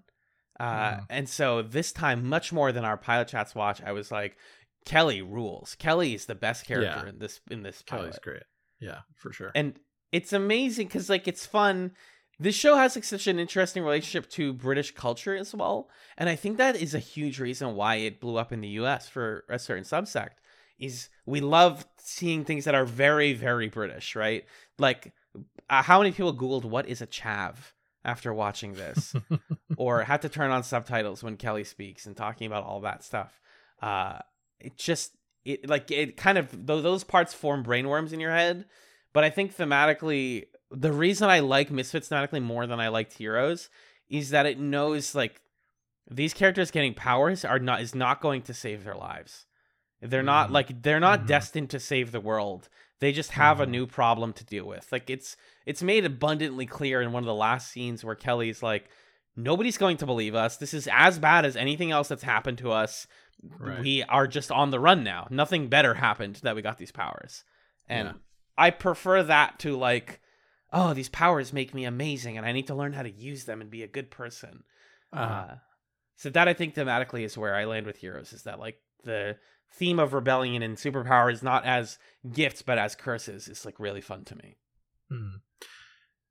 Uh, Mhm. and so this time, much more than our pilot chats watch, I was like, Kelly rules. Kelly is the best character Yeah. in this in this pilot kelly's great yeah for sure and it's amazing because like it's fun this show has like such an interesting relationship to british culture as well and i think that is a huge reason why it blew up in the us for a certain subsect is we love seeing things that are very very british right like uh, how many people googled what is a chav after watching this [laughs] or had to turn on subtitles when Kelly speaks and talking about all that stuff. Uh, it just it like it kind of tho- those parts form brainworms in your head. But I think thematically, the reason I like Misfits thematically more than I liked Heroes is that it knows like these characters getting powers are not is not going to save their lives. They're not Mhm. like they're not Mhm. destined to save the world. They just have a Mhm. new problem to deal with. Like it's it's made abundantly clear in one of the last scenes where Kelly's like, nobody's going to believe us. This is as bad as anything else that's happened to us. Right. We are just on the run now. Nothing better happened that we got these powers. And Yeah. I prefer that to like, oh, these powers make me amazing and I need to learn how to use them and be a good person. uh Uh, so that I think thematically is where I land with heroes is that like the theme of rebellion and superpowers not as gifts but as curses is like really fun to me. hmm.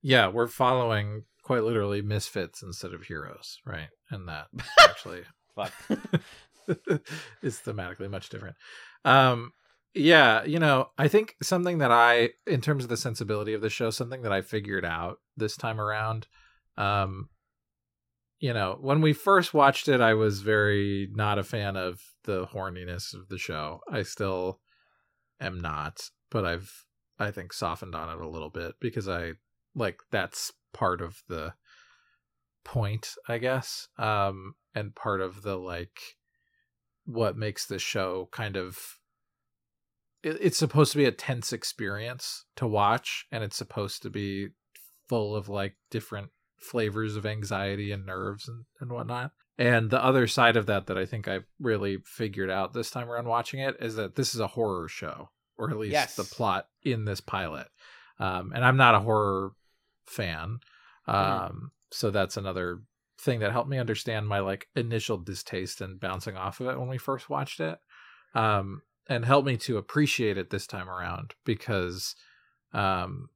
yeah we're following quite literally misfits instead of heroes right and that [laughs] actually [laughs] is thematically much different. Um, yeah, you know, I think something that I, in terms of the sensibility of the show, something that I figured out this time around. Um, you know, when we first watched it, I was very not a fan of the horniness of the show. I still am not, but I've, I think, softened on it a little bit because I like that's part of the point, I guess. Um, and part of the like what makes the show kind of it, it's supposed to be a tense experience to watch and it's supposed to be full of like different flavors of anxiety and nerves and, and whatnot and the other side of that that i think i really figured out this time around watching it is that this is a horror show or at least Yes. the plot in this pilot um, and i'm not a horror fan um, Mhm. so that's another thing that helped me understand my like initial distaste and bouncing off of it when we first watched it um and helped me to appreciate it this time around because um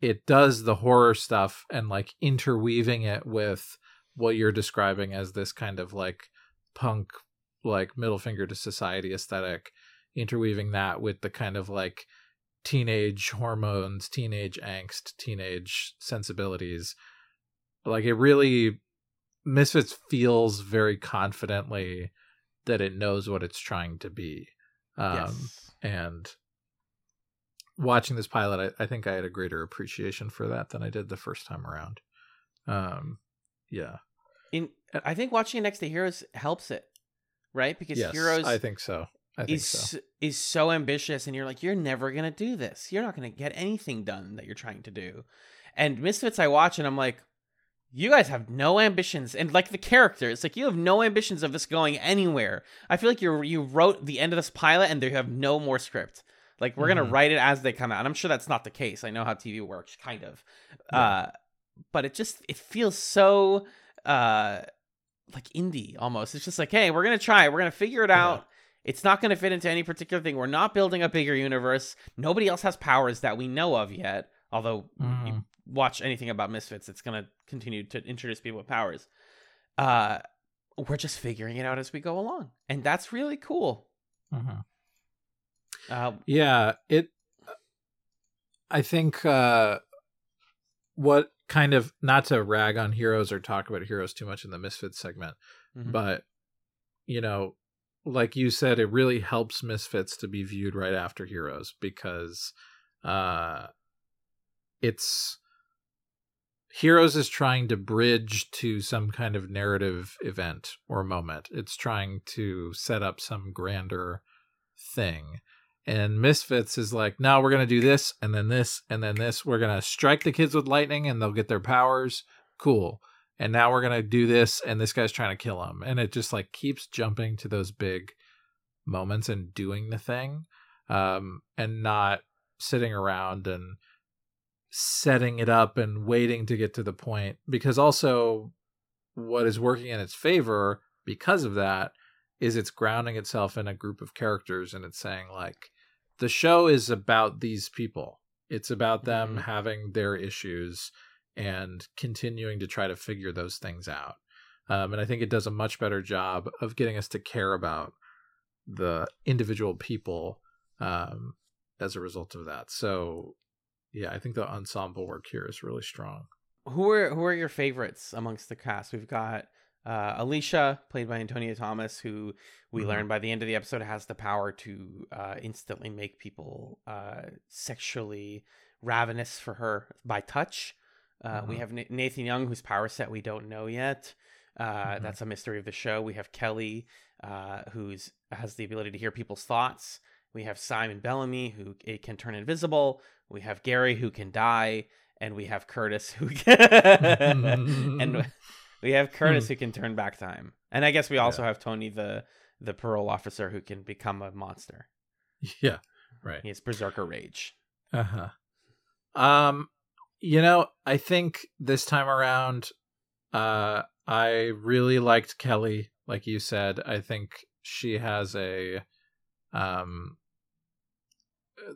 it does the horror stuff and like interweaving it with what you're describing as this kind of like punk like middle finger to society aesthetic interweaving that with the kind of like teenage hormones teenage angst teenage sensibilities like it really misfits feels very confidently that it knows what it's trying to be um yes. and watching this pilot I, I think i had a greater appreciation for that than i did the first time around um yeah In I think watching Next to Heroes helps it, right? Because yes Heroes i think so i think is so is so ambitious, and you're like, you're never gonna do this. You're not gonna get anything done that you're trying to do. And Misfits, I watch, and I'm like, you guys have no ambitions, and like the characters, like you have no ambitions of this going anywhere. I feel like you you wrote the end of this pilot, and they have no more script. Like we're gonna Mhm. write it as they come out, and I'm sure that's not the case. I know how TV works, kind of, Yeah. uh, but it just it feels so uh like indie almost. It's just like, hey, we're gonna try, we're gonna figure it Yeah. out. It's not gonna fit into any particular thing. We're not building a bigger universe. Nobody else has powers that we know of yet. Although you Mhm. watch anything about Misfits, it's gonna continue to introduce people with powers. Uh we're just figuring it out as we go along. And that's really cool. Mhm. Uh Yeah, it I think uh what kind of not to rag on heroes or talk about heroes too much in the misfits segment, mhm. but you know, like you said it really helps misfits to be viewed right after heroes because uh it's Heroes is trying to bridge to some kind of narrative event or moment. It's trying to set up some grander thing. And Misfits is like, no, we're to do this and then this and then this. We're to strike the kids with lightning and they'll get their powers. Cool. And now we're to do this and this guy's trying to kill him. And it just like keeps jumping to those big moments and doing the thing um, and not sitting around and setting it up and waiting to get to the point because also what is working in its favor because of that is it's grounding itself in a group of characters and it's saying like the show is about these people it's about them Mhm. having their issues and continuing to try to figure those things out um, and i think it does a much better job of getting us to care about the individual people um, as a result of that so yeah, I think the ensemble work here is really strong. who are who are your favorites amongst the cast? We've got uh, Alicia, played by Antonia Thomas, who we Mhm. learn by the end of the episode has the power to uh, instantly make people uh, sexually ravenous for her by touch. Uh, We Mhm. have Nathan Young, whose power set we don't know yet. Uh, Mhm. That's a mystery of the show. We have Kelly, uh, who's has the ability to hear people's thoughts. We have Simon Bellamy, who it can turn invisible. We have Gary, who can die, and we have Curtis, who can [laughs] [laughs] and [laughs] we have Curtis, who can turn back time. And I guess we also Hmm. Yeah. have Tony, the the parole officer, who can become a monster. [laughs] yeah, right. He has berserker rage. Uh huh. Um, you know, I think this time around, uh, I really liked Kelly. Like you said, I think she has a, um,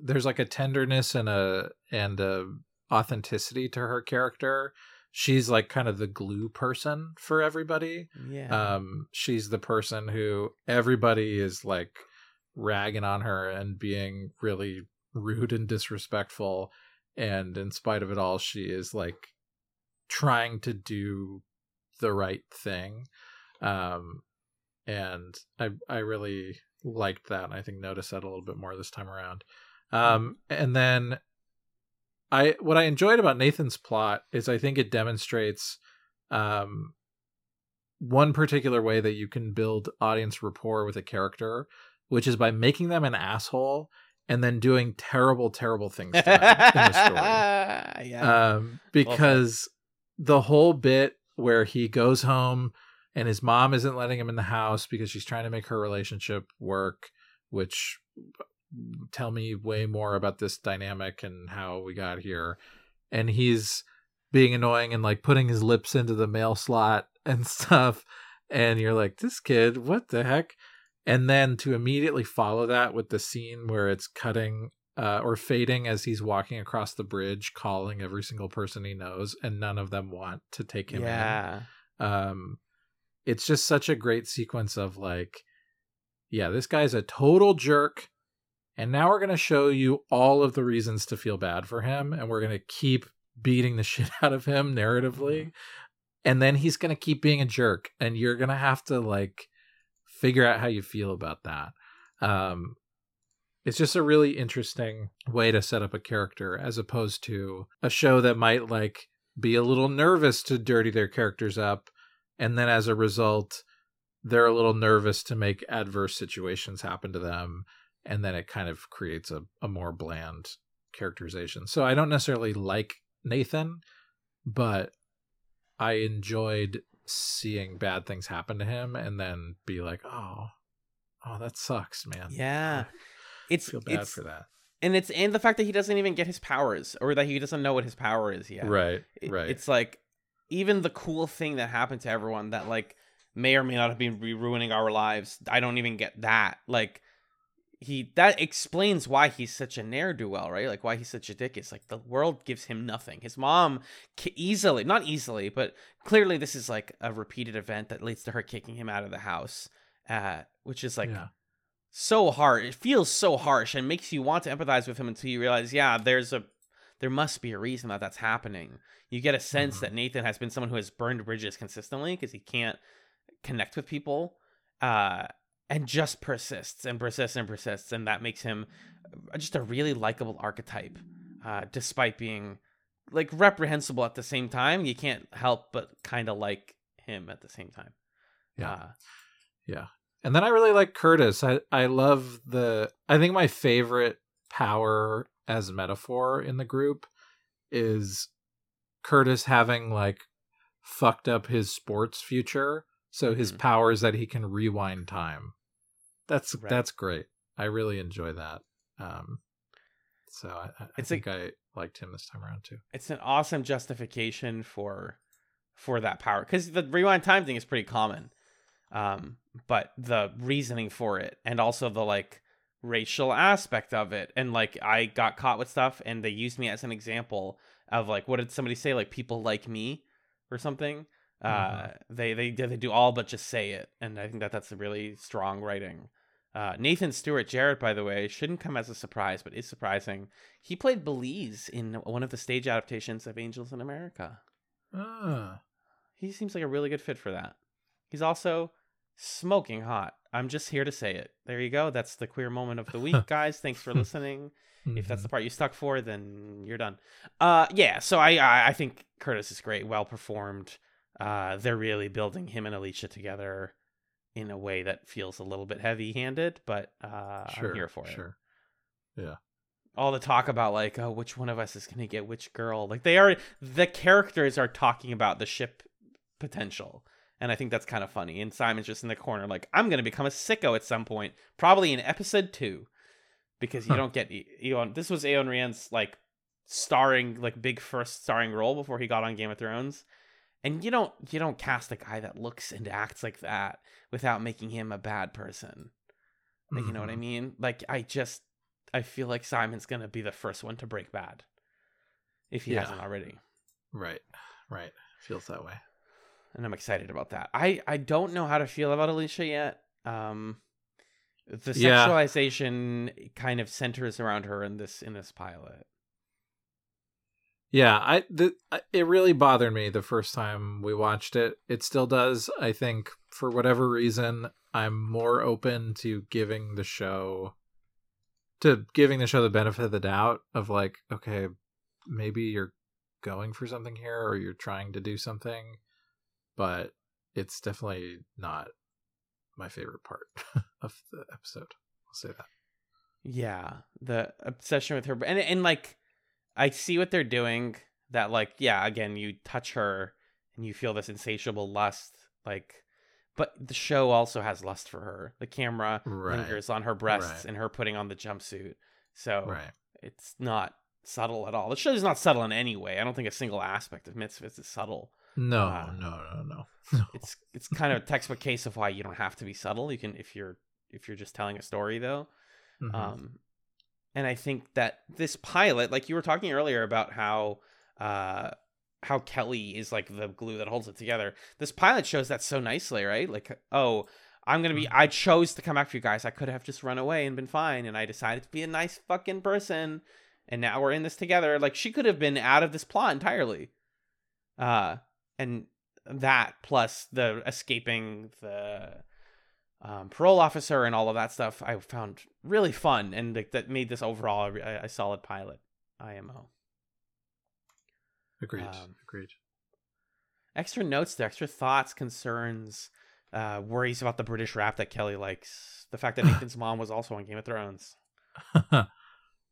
there's like a tenderness and a and a authenticity to her character. She's like kind of the glue person for everybody. Yeah. um she's the person who everybody is like ragging on her and being really rude and disrespectful and in spite of it all she is like trying to do the right thing um and i i really liked that and i think noticed that a little bit more this time around um and then i what i enjoyed about nathan's plot is i think it demonstrates um one particular way that you can build audience rapport with a character, which is by making them an asshole and then doing terrible, terrible things to them in the story. [laughs] yeah. Um, because the whole bit where he goes home and his mom isn't letting him in the house because she's trying to make her relationship work, which tell me way more about this dynamic and how we got here. And he's being annoying and like putting his lips into the mail slot [laughs] and stuff. And you're like, this kid, what the heck? And then to immediately follow that with the scene where it's cutting uh, or fading as he's walking across the bridge, calling every single person he knows, and none of them want to take him yeah. in. Um, it's just such a great sequence of like, yeah, this guy's a total jerk. And now we're going to show you all of the reasons to feel bad for him. And we're going to keep beating the [laughs] shit out of him narratively. Mm-hmm. And then he's going to keep being a jerk. And you're going to have to like figure out how you feel about that. Um, it's just a really interesting way to set up a character as opposed to a show that might like be a little nervous to dirty their characters up. And then as a result, they're a little nervous to make adverse situations happen to them and then it kind of creates a, a more bland characterization so i don't necessarily like nathan but i enjoyed seeing bad things happen to him and then be like oh oh that sucks man Yeah. It's i feel bad it's, for that and it's and the fact that he doesn't even get his powers or that he doesn't know what his power is yet. right It- right It's like even the cool thing that happened to everyone that like may or may not have been ruining our lives. I don't even get that. Like he that explains why he's such a ne'er do well, right? Like why he's such a dick. It's like the world gives him nothing. His mom easily, not easily, but clearly this is like a repeated event that leads to her kicking him out of the house, uh, which is like yeah so hard. It feels so harsh and makes you want to empathize with him until you realize, yeah, there's a there must be a reason that that's happening. You get a sense Mhm. that Nathan has been someone who has burned bridges consistently because he can't connect with people, uh, and just persists and persists and persists, and that makes him just a really likable archetype, uh, despite being like reprehensible at the same time. You can't help but kind of like him at the same time. Yeah. Uh, Yeah. And then I really like Curtis. I, I love the I think my favorite power as metaphor in the group is Curtis having like fucked up his sports future. So his Mhm. power is that he can rewind time. That's Right. that's great. I really enjoy that. Um so I, I It's think I liked him this time around too. it's an awesome justification for for that power because the rewind time thing is pretty common um but the reasoning for it and also the like racial aspect of it and like i got caught with stuff and they used me as an example of like what did somebody say like people like me or something uh Mhm. they they they do all but just say it and i think that that's a really strong writing uh, Nathan Stewart Jarrett, by the way, shouldn't come as a surprise, but is surprising. He played Belize in one of the stage adaptations of Angels in America. Ah. He seems like a really good fit for that. He's also smoking hot. I'm just here to say it. There you go. That's the queer moment of the week, [laughs] guys. Thanks for listening. If that's Mhm. the part you stuck for, then you're done. Uh, yeah. So I, I, I think Curtis is great, well performed. Uh, they're really building him and Alicia together in a way that feels a little bit heavy-handed, but uh, sure, I'm here for it. Sure. Yeah. All the talk about like, oh, which one of us is gonna get which girl? Like they are, the characters are talking about the ship potential, and I think that's kind of funny. And Simon's just in the corner, like, I'm gonna become a sicko at some point, probably in episode two, because you Huh. don't get Iwan. This was Iwan Rheon's like starring, like big first starring role before he got on Game of Thrones. And you don't you don't cast a guy that looks and acts like that without making him a bad person. Like, you know what I Mhm. mean? Like I just I feel like Simon's gonna be the first one to break bad. If he Yeah. hasn't already. Right. Right. Feels that way. And I'm excited about that. I, I don't know how to feel about Alicia yet. Um the Yeah. sexualization kind of centers around her in this in this pilot. Yeah, I the, it really bothered me the first time we watched it. It still does. I think for whatever reason, I'm more open to giving the show to giving the show the benefit of the doubt of like, okay, maybe you're going for something here or you're trying to do something, but it's definitely not my favorite part [laughs] of the episode. I'll say that. Yeah, the obsession with her, and and like, I see what they're doing. That like, yeah, again, you touch her and you feel this insatiable lust, like, but the show also has lust for her. The camera Right. lingers on her breasts Right. and her putting on the jumpsuit, so Right. it's not subtle at all. The show is not subtle in any way. I don't think a single aspect of Misfits is subtle. No, Uh, no, no, [laughs] no. It's it's kind of a textbook case of why you don't have to be subtle. You can if you're if you're just telling a story though. Mhm. Um, and I think that this pilot, like you were talking earlier about how uh, how Kelly is like the glue that holds it together. This pilot shows that so nicely, right? Like, oh, I'm gonna be. I chose to come after you guys. I could have just run away and been fine, and I decided to be a nice fucking person. And now we're in this together. Like she could have been out of this plot entirely. Uh, and that plus the escaping the um, parole officer and all of that stuff I found really fun and like, that made this overall a, a solid pilot IMO. Agreed. um, Agreed. Extra notes, there, extra thoughts, concerns, uh, worries about the British rap that Kelly likes. The fact that [laughs] Nathan's mom was also on Game of Thrones. [laughs]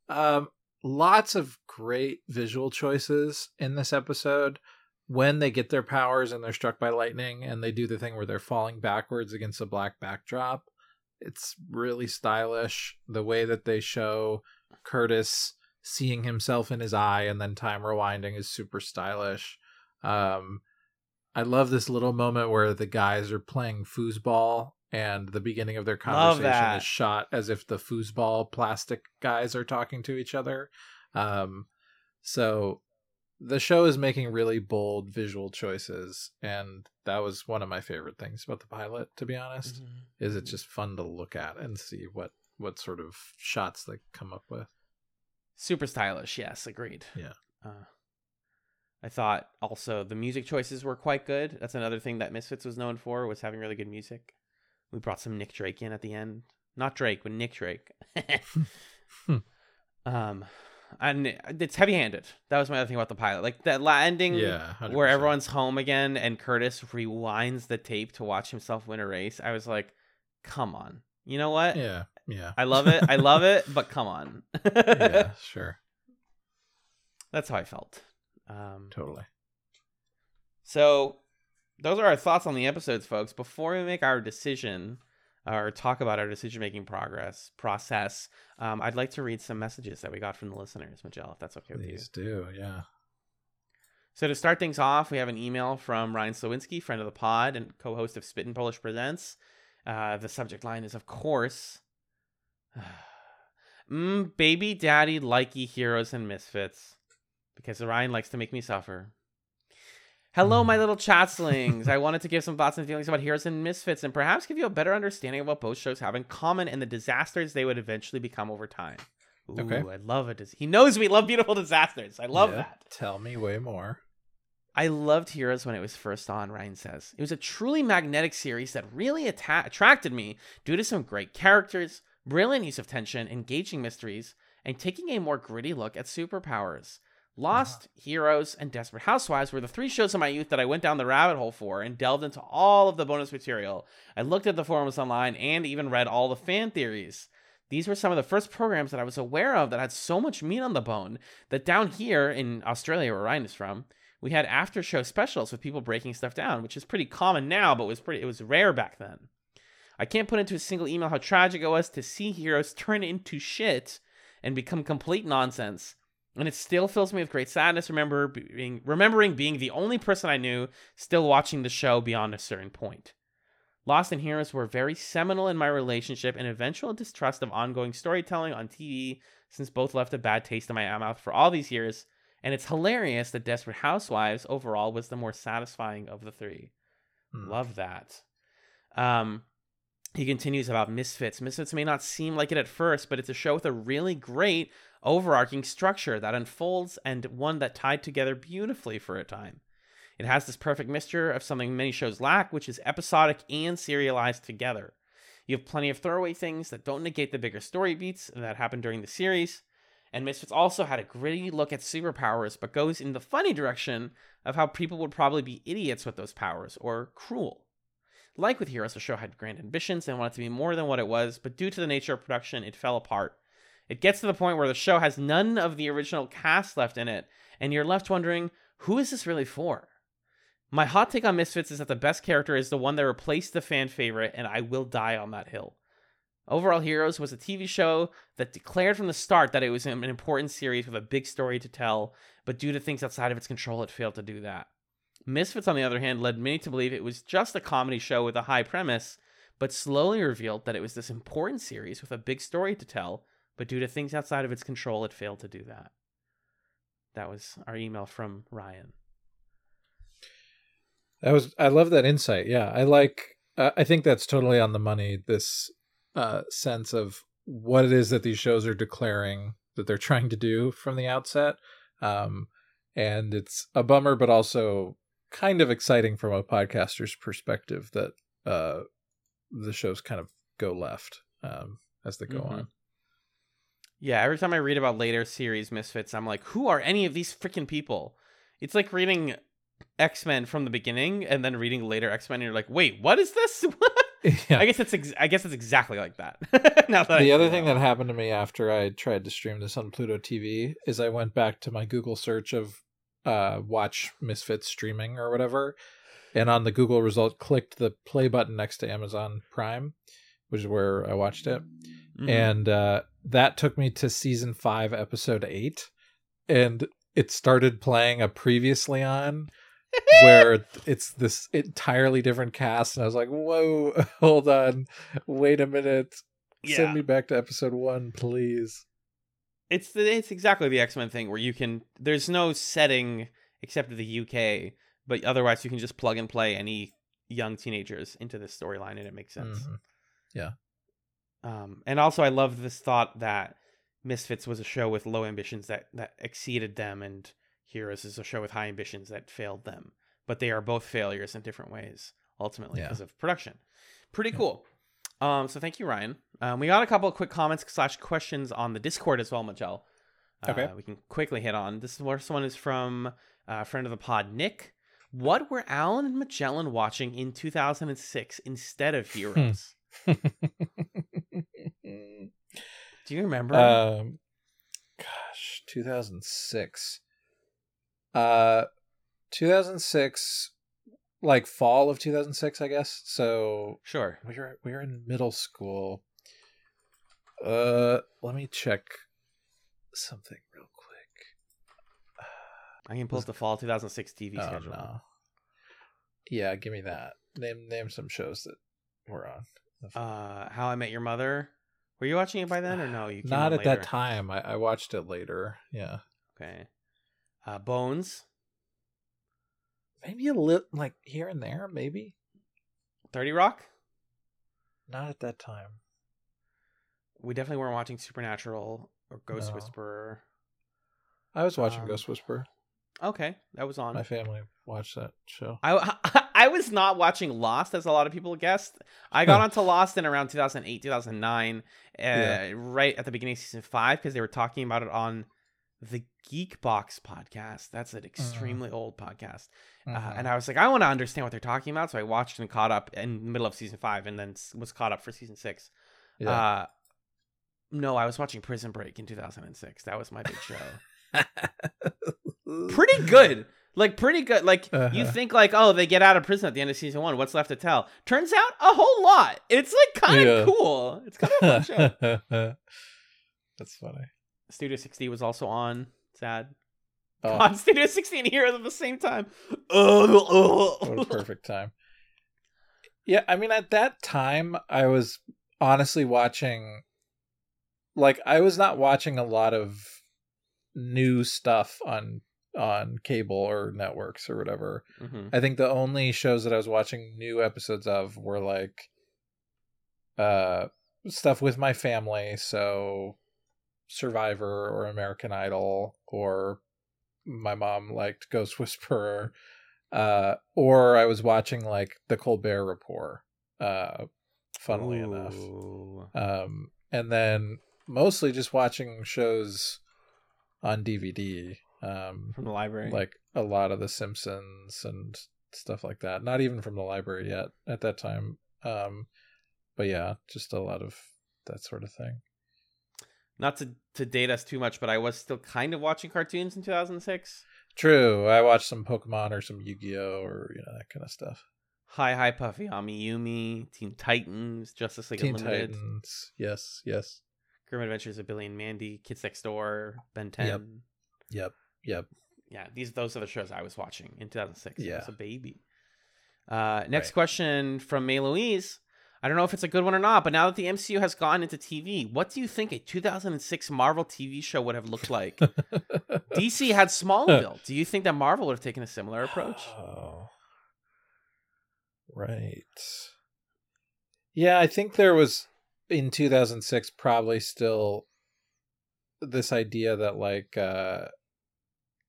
um, lots of great visual choices in this episode. When they get their powers and they're struck by lightning, and they do the thing where they're falling backwards against a black backdrop, it's really stylish. The way that they show Curtis seeing himself in his eye and then time rewinding is super stylish. Um, I love this little moment where the guys are playing foosball and the beginning of their conversation is shot as if the foosball plastic guys are talking to each other. Um, so the show is making really bold visual choices, and that was one of my favorite things about the pilot. To be honest, is it's just fun to look at and see what what sort of shots they come up with. Super stylish, yes, agreed. Yeah. Uh, I thought also the music choices were quite good. That's another thing that Misfits was known for was having really good music. We brought some Nick Drake in at the end. Not Drake, but Nick Drake. [laughs] [laughs] um and it's heavy-handed. That was my other thing about the pilot. Like that ending Yeah, where 100%. everyone's home again and Curtis rewinds the tape to watch himself win a race. I was like, "Come on." You know what? Yeah, yeah, I love it. I love it, but come on. [laughs] yeah, sure, That's how I felt. Um, totally. so, those are our thoughts on the episodes, folks. Before we make our decision or talk about our decision making progress process, um, I'd like to read some messages that we got from the listeners, Majel, if that's okay with you. Please do, yeah. So, to start things off, we have an email from Ryan Slowinski, friend of the pod and co host of Spit and Polish Presents. Uh, the subject line is, of course, [sighs] mm, baby daddy likey heroes and misfits. Because Ryan likes to make me suffer. Hello, mm. my little chatslings. I wanted to give some thoughts and feelings about Heroes and Misfits and perhaps give you a better understanding of what both shows have in common and the disasters they would eventually become over time. Ooh, Okay. I love it. He knows we love beautiful disasters. I love Yeah, that. Tell me way more. I loved Heroes when it was first on, Ryan says. It was a truly magnetic series that really atta- attracted me due to some great characters, brilliant use of tension, engaging mysteries, and taking a more gritty look at superpowers. Lost, uh-huh. Heroes, and Desperate Housewives were the three shows in my youth that I went down the rabbit hole for and delved into all of the bonus material. I looked at the forums online and even read all the fan theories. These were some of the first programs that I was aware of that had so much meat on the bone that down here in Australia, where Ryan is from, we had after show specials with people breaking stuff down, which is pretty common now, but was pretty it was rare back then. I can't put into a single email how tragic it was to see heroes turn into shit and become complete nonsense. And it still fills me with great sadness remember being remembering being the only person I knew still watching the show beyond a certain point. Lost and Heroes were very seminal in my relationship and eventual distrust of ongoing storytelling on TV since both left a bad taste in my mouth for all these years and it's hilarious that Desperate Housewives overall was the more satisfying of the three. Hmm. Love that. Um, he continues about Misfits. Misfits may not seem like it at first, but it's a show with a really great overarching structure that unfolds and one that tied together beautifully for a time. It has this perfect mixture of something many shows lack, which is episodic and serialized together. You have plenty of throwaway things that don't negate the bigger story beats that happen during the series. And Misfits also had a gritty look at superpowers, but goes in the funny direction of how people would probably be idiots with those powers or cruel. Like with Heroes, the show had grand ambitions and wanted to be more than what it was, but due to the nature of production, it fell apart. It gets to the point where the show has none of the original cast left in it, and you're left wondering, who is this really for? My hot take on Misfits is that the best character is the one that replaced the fan favorite, and I will die on that hill. Overall Heroes was a TV show that declared from the start that it was an important series with a big story to tell, but due to things outside of its control, it failed to do that. Misfits, on the other hand, led many to believe it was just a comedy show with a high premise, but slowly revealed that it was this important series with a big story to tell, but due to things outside of its control, it failed to do that. That was our email from Ryan. That was I love that insight. Yeah, I like. Uh, I think that's totally on the money. This uh, sense of what it is that these shows are declaring that they're trying to do from the outset, um, and it's a bummer, but also kind of exciting from a podcaster's perspective that uh, the shows kind of go left um, as they go Mhm. on. Yeah, every time I read about later series Misfits, I'm like, who are any of these freaking people? It's like reading X Men from the beginning and then reading later X Men, and you're like, wait, what is this? [laughs] yeah. I guess it's ex- I guess it's exactly like that. [laughs] now that the think other thing that happened to me after I tried to stream this on Pluto TV is I went back to my Google search of uh, watch Misfits streaming or whatever, and on the Google result clicked the play button next to Amazon Prime, which is where I watched it, Mhm. and uh, that took me to season five, episode eight, and it started playing a previously on [laughs] where it's this entirely different cast and i was like whoa [laughs] hold on wait a minute yeah, Send me back to episode one, please. it's the, it's exactly the X Men thing where you can there's no setting except the UK, but otherwise you can just plug and play any young teenagers into this storyline and it makes sense. Mhm. Um, and also, I love this thought that Misfits was a show with low ambitions that that exceeded them, and Heroes is a show with high ambitions that failed them. But they are both failures in different ways, ultimately Yeah. because of production. Pretty Yeah. cool. Um, so thank you, Ryan. Um, we got a couple of quick comments slash questions on the Discord as well, Michelle. Uh, Okay. we can quickly hit on. This first one is from uh, a friend of the pod, Nick. What were Alan and Magellan watching in 2006 instead of Heroes? [laughs] Do you remember? um, gosh, 2006. Uh, 2006, like fall of 2006, I guess. So sure. we were we were in middle school. Uh, let me check something real quick. [sighs] I can pull up the fall 2006 TV Oh schedule. no. Yeah, give me that. Name name some shows that we're on. Uh, How I Met Your Mother. Were you watching it by then or no? You Not at that time. I, I watched it later. Yeah, Okay. Uh, Bones. maybe a little like here and there. Maybe 30 Rock. not at that time. We definitely weren't watching Supernatural or Ghost No. Whisperer. I was watching Um, Ghost Whisperer. Okay, that was on. My family watched that show. I, [laughs] I was not watching Lost as a lot of people guessed. I got onto Lost in around 2008, 2009, uh, Yeah. right at the beginning of season five because they were talking about it on the Geek Box podcast. That's an extremely old podcast. Uh, Mhm. and I was like, I want to understand what they're talking about. So I watched and caught up in the middle of season five and then was caught up for season six. yeah. Uh, no, I was watching Prison Break in 2006. That was my big show. [laughs] pretty good. Like pretty good. Like you Uh-huh. think like, oh, they get out of prison at the end of season one. What's left to tell? Turns out a whole lot. It's like kind of Yeah. cool. It's kind of a fun show. [laughs] That's funny. Studio 60 was also on. Sad. Oh, God, Studio 60 and Heroes at the same time. Oh, what a [laughs] perfect time. Yeah, I mean, at that time, I was honestly watching. Like, I was not watching a lot of new stuff on on cable or networks or whatever. Mhm. I think the only shows that I was watching new episodes of were like uh stuff with my family, so Survivor or American Idol or my mom liked Ghost [laughs] Whisperer uh or I was watching like the Colbert Report uh funnily enough. Um and then mostly just watching shows on DVD. Um From the library. like a lot of the simpsons and stuff like that not even from the library yet at that time um but yeah just a lot of that sort of thing Not to, to date us too much, but I was still kind of watching cartoons in 2006. true i watched some pokemon or some yu-gi-oh or you know that kind of stuff Hi Hi Puffy Amiyumi, Teen Titans, Justice League Teen Unlimited, Titans. Yes, yes. Grim Adventures of Billy and Mandy, Kids Next Door, Ben 10. Yep. Yep. Yep. Yeah, these those are the shows I was watching in 2006. I Yeah. was a baby. Uh, next Right. question from May Louise. I don't know if it's a good one or not, but now that the MCU has gone into TV, what do you think a 2006 Marvel TV show would have looked like? [laughs] DC had Smallville. Do you think that Marvel would have taken a similar approach? Oh. Right. Yeah, I think there was in 2006 probably still this idea that like uh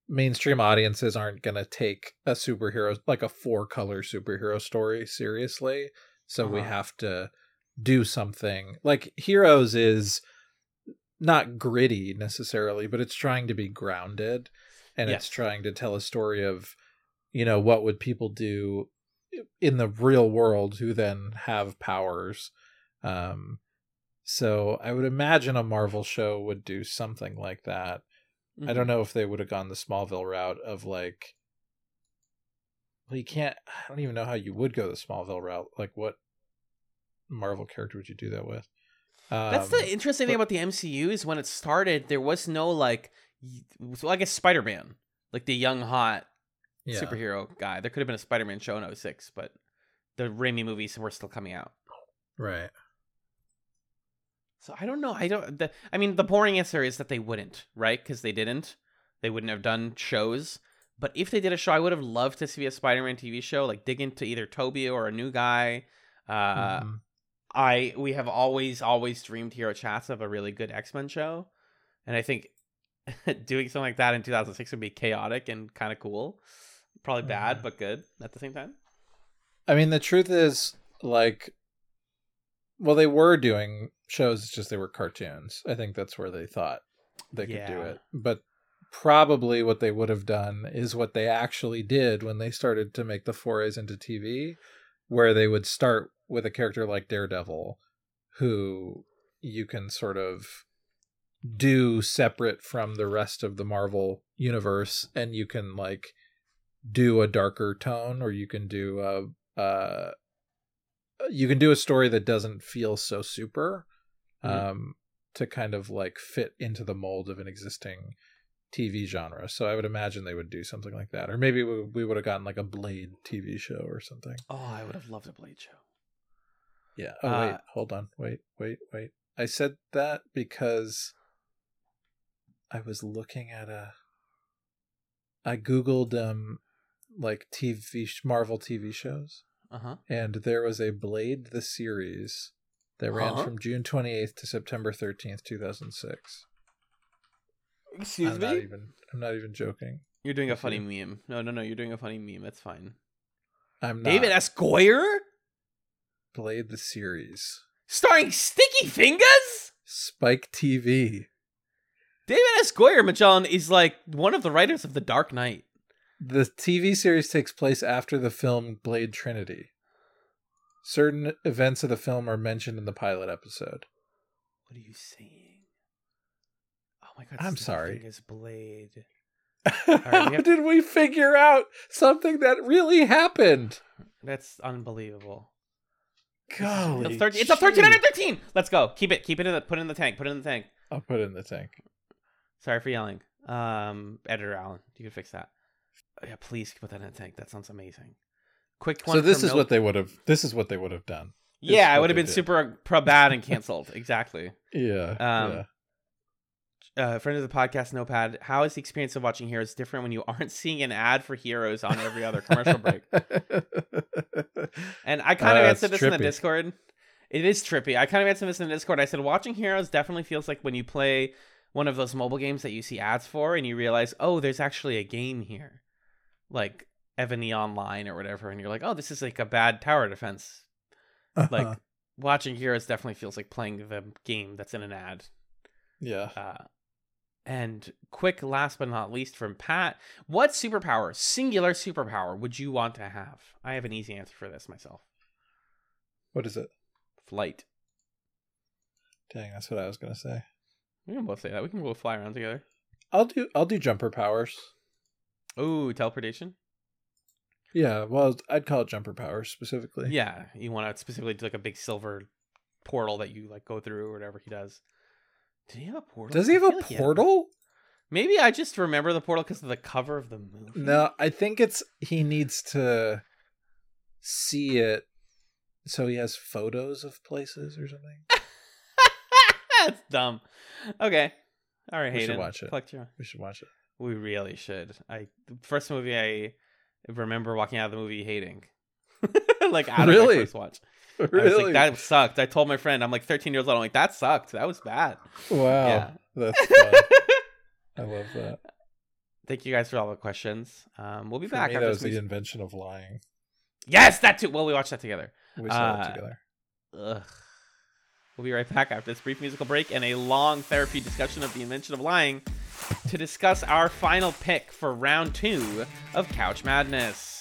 mainstream audiences aren't going to take a superhero like a four color superhero story seriously. So we Uh-huh. have to do something. Like Heroes is not gritty necessarily, but it's trying to be grounded and it's trying to tell a story of you know what would people do in the real world who then have powers um so i would imagine a marvel show would do something like that i Mm-hmm. don't know if they would have gone the smallville route of like well you can't i don't even know how you would go the smallville route like what marvel character would you do that with That's Um, the interesting thing about the MCU is when it started, there was no like, well, I guess Spider Man, like the young hot yeah. superhero guy. There could have been a Spider Man show in 06, but the Raimi movies were still coming out. right So I don't know. I don't. The, I mean, the boring answer is that they wouldn't, right? Because they didn't. They wouldn't have done shows. But if they did a show, I would have loved to see a Spider-Man TV show, like dig into either Tobey or a new guy. Uh, Mhm. I we have always always dreamed here at Chatz of a really good X Men show, and I think [laughs] doing something like that in 2006 would be chaotic and kind of cool. Probably bad, Mhm. but good at the same time. I mean, the truth is, like, well, they were doing shows. It's just they were cartoons. I think that's where they thought they could do it. But probably what they would have done is what they actually did when they started to make the forays into TV, where they would start with a character like Daredevil, who you can sort of do separate from the rest of the Marvel universe, and you can like do a darker tone, or you can do a uh, you can do a story that doesn't feel so super, Mhm. um, to kind of like fit into the mold of an existing TV genre. So I would imagine they would do something like that, or maybe we, we would have gotten like a Blade TV show or something. Oh, I would have loved a Blade show. Yeah. Oh Uh, wait, hold on. Wait, wait, wait. I said that because I was looking at a. I googled um, like TV Marvel TV shows, Uh huh. and there was a Blade the series that ran Huh? from June twenty eighth to September thirteenth, two thousand six. Excuse I'm not even. I'm not even joking. You're doing a funny you- meme. No, no, no. You're doing a funny meme. That's fine. I'm not. David S. Goyer Blade the series. starring Sticky Fingaz. Spike TV. David S. Goyer, Magellan, is like one of the writers of The Dark Knight. The TV series takes place after the film Blade Trinity. Certain events of the film are mentioned in the pilot episode. What are you saying? Oh my god! I'm sorry. Fingaz Blade. [laughs] How we have- did we figure out something that really happened? That's unbelievable. Golly, It's, 13, it's a gee. thirteen out of thirteen. Let's go. Keep it. Keep it in the. Put it in the tank. Put it in the tank. I'll put it in the tank. Sorry for yelling. Um, editor Alan, you can fix that. Yeah, please put that in the tank. That sounds amazing. Quick one. So this is Mil- what they would have. This is what they would have done. Yeah, it would have been did. super pro bad and canceled. [laughs] exactly. Yeah. Um, Uh, friend of the podcast, Notepad. How is the experience of watching Heroes different when you aren't [laughs] seeing an ad for Heroes on every other commercial break? [laughs] And I kind of Uh, answered this in the. Discord. It is trippy. I kind of answered this in the Discord. I said watching Heroes definitely feels like when you play one of those mobile games that you see ads for, and you realize, oh, there's actually a game here, like Evony Online or whatever, and you're like, oh, this is like a bad tower defense. Like watching Heroes definitely feels like playing the game that's in an ad. yeah. Uh, and quick, last but not least, from Pat, what superpower, singular superpower, would you want to have? I have an easy answer for this myself. What is it? Flight. Dang, that's what I was gonna say. We can both say that. We can both fly around together. I'll do. I'll do jumper powers. Ooh, teleportation. Yeah, well, I'd call it jumper power specifically. Yeah, you want to specifically do like a big silver portal that you like go through or whatever he does. Did he have a portal? Does he have a like had- portal? Maybe I just remember the portal because of the cover of the movie. No, I think it's he needs to see it so he has photos of places or something. [laughs] That's dumb. Okay. All right, We should watch it. Collect your- We should watch it. We really should. I the first movie I remember walking out of the movie hating. [laughs] like out of Really? my first watch. [laughs] I was like, that sucked. I told my friend, I'm like 13 years old. I'm like, that sucked. That was bad. wow, Yeah. that's [laughs] fun. I love that. Thank you guys for all the questions. Um, we'll be For back me, after that was the invention of lying. Yes, that too. Well, we watched that together. We saw Uh, it together. Ugh. We'll be right back after this brief musical break and a long therapy discussion of the invention of lying to discuss our final pick for round two of Couch Madness.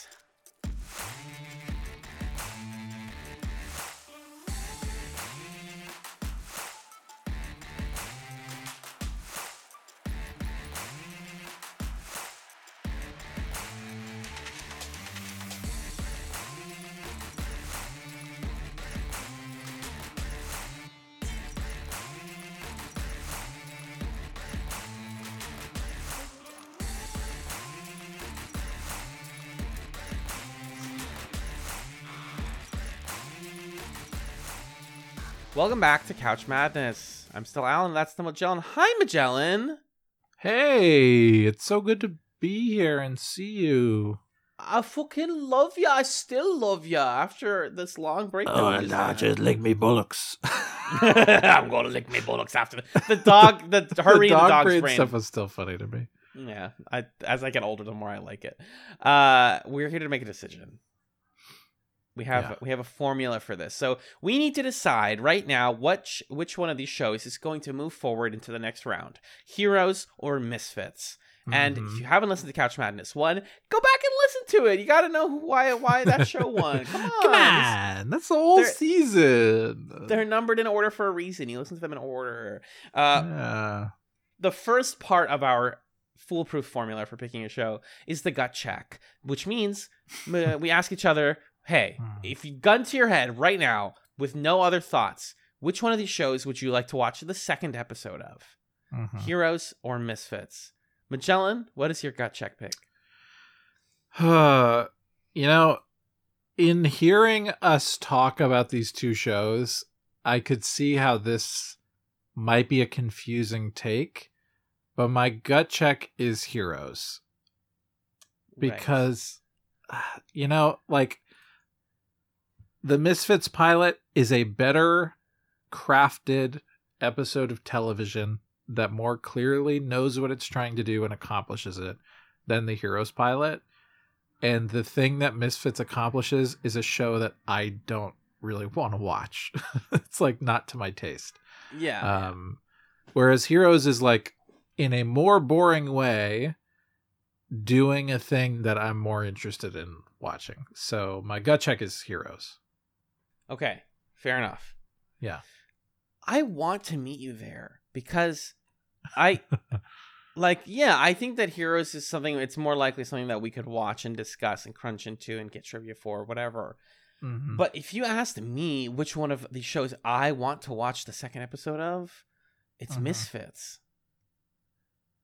Back to Couch Madness. I'm still Alan. That's the Magellan. Hi, Magellan. Hey, it's so good to be here and see you. I fucking love you. I still love you after this long break. Oh, and we just had. lick me bullocks. [laughs] I'm gonna lick me bullocks after the, the dog. The [laughs] hurry, the dog the dog's brain brain. stuff was still funny to me. Yeah, I as I get older, the more I like it. Uh, we're here to make a decision. We have Yeah. we have a formula for this, so we need to decide right now which which one of these shows is going to move forward into the next round: Heroes or Misfits. And Mhm. if you haven't listened to Couch Madness one, go back and listen to it. You got to know why why that show won. [laughs] Come on, Come on, that's the whole they're- season. they're numbered in order for a reason. You listen to them in order. Uh, yeah. the first part of our foolproof formula for picking a show is the gut check, which means uh, we ask each other, "Hey, Hmm. if you gun to your head right now with no other thoughts, which one of these shows would you like to watch the second episode of? Mhm. Heroes or Misfits?" Magellan, what is your gut check pick? Uh, [sighs] you know, in hearing us talk about these two shows, I could see how this might be a confusing take, but my gut check is Heroes because uh, [sighs] you know, like the Misfits pilot is a better crafted episode of television that more clearly knows what it's trying to do and accomplishes it than the Heroes pilot. And the thing that Misfits accomplishes is a show that I don't really want to watch. [laughs] it's like not to my taste. yeah, Um, whereas Heroes is like in a more boring way doing a thing that I'm more interested in watching. So my gut check is Heroes. Okay, fair enough. Yeah. I want to meet you there because I [laughs] like yeah, I think that Heroes is something it's more likely something that we could watch and discuss and crunch into and get trivia for whatever. Mhm. But if you asked me which one of these shows I want to watch the second episode of, it's Mhm. Misfits.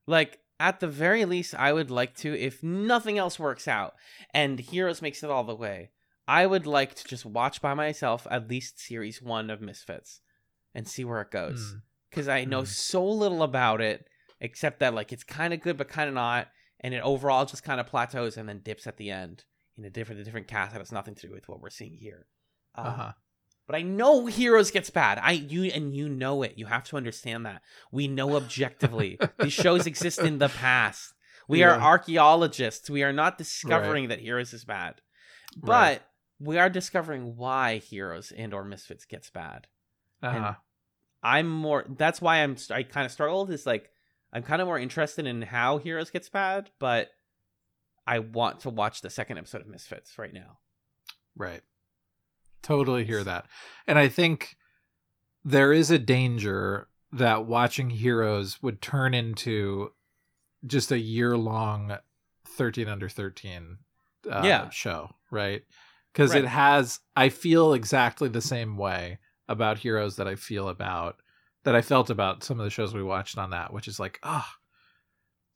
Like at the very least I would like to if nothing else works out and Heroes makes it all the way. I would like to just watch by myself at least series 1 of Misfits and see where it goes Mm. because I know Mm. so little about it, except that like it's kind of good but kind of not, and it overall just kind of plateaus and then dips at the end in a different, a different cast that has nothing to do with what we're seeing here. Um, Uh-huh. But I know Heroes gets bad. I you and you know it. You have to understand that. We know objectively [laughs] these shows exist in the past. We are archaeologists. We are not discovering that Heroes is bad, but Right. We are discovering why Heroes and or Misfits gets bad. Uh-huh. I'm more. That's why I'm. I kind of struggled. Is like I'm kind of more interested in how Heroes gets bad, but I want to watch the second episode of Misfits right now. Right. Totally hear that. And I think there is a danger that watching Heroes would turn into just a year long 13 under 13 uh, Yeah. show, right? Because Right. it has. I feel exactly the same way about Heroes that I feel about that I felt about some of the shows we watched on that, which is like, oh,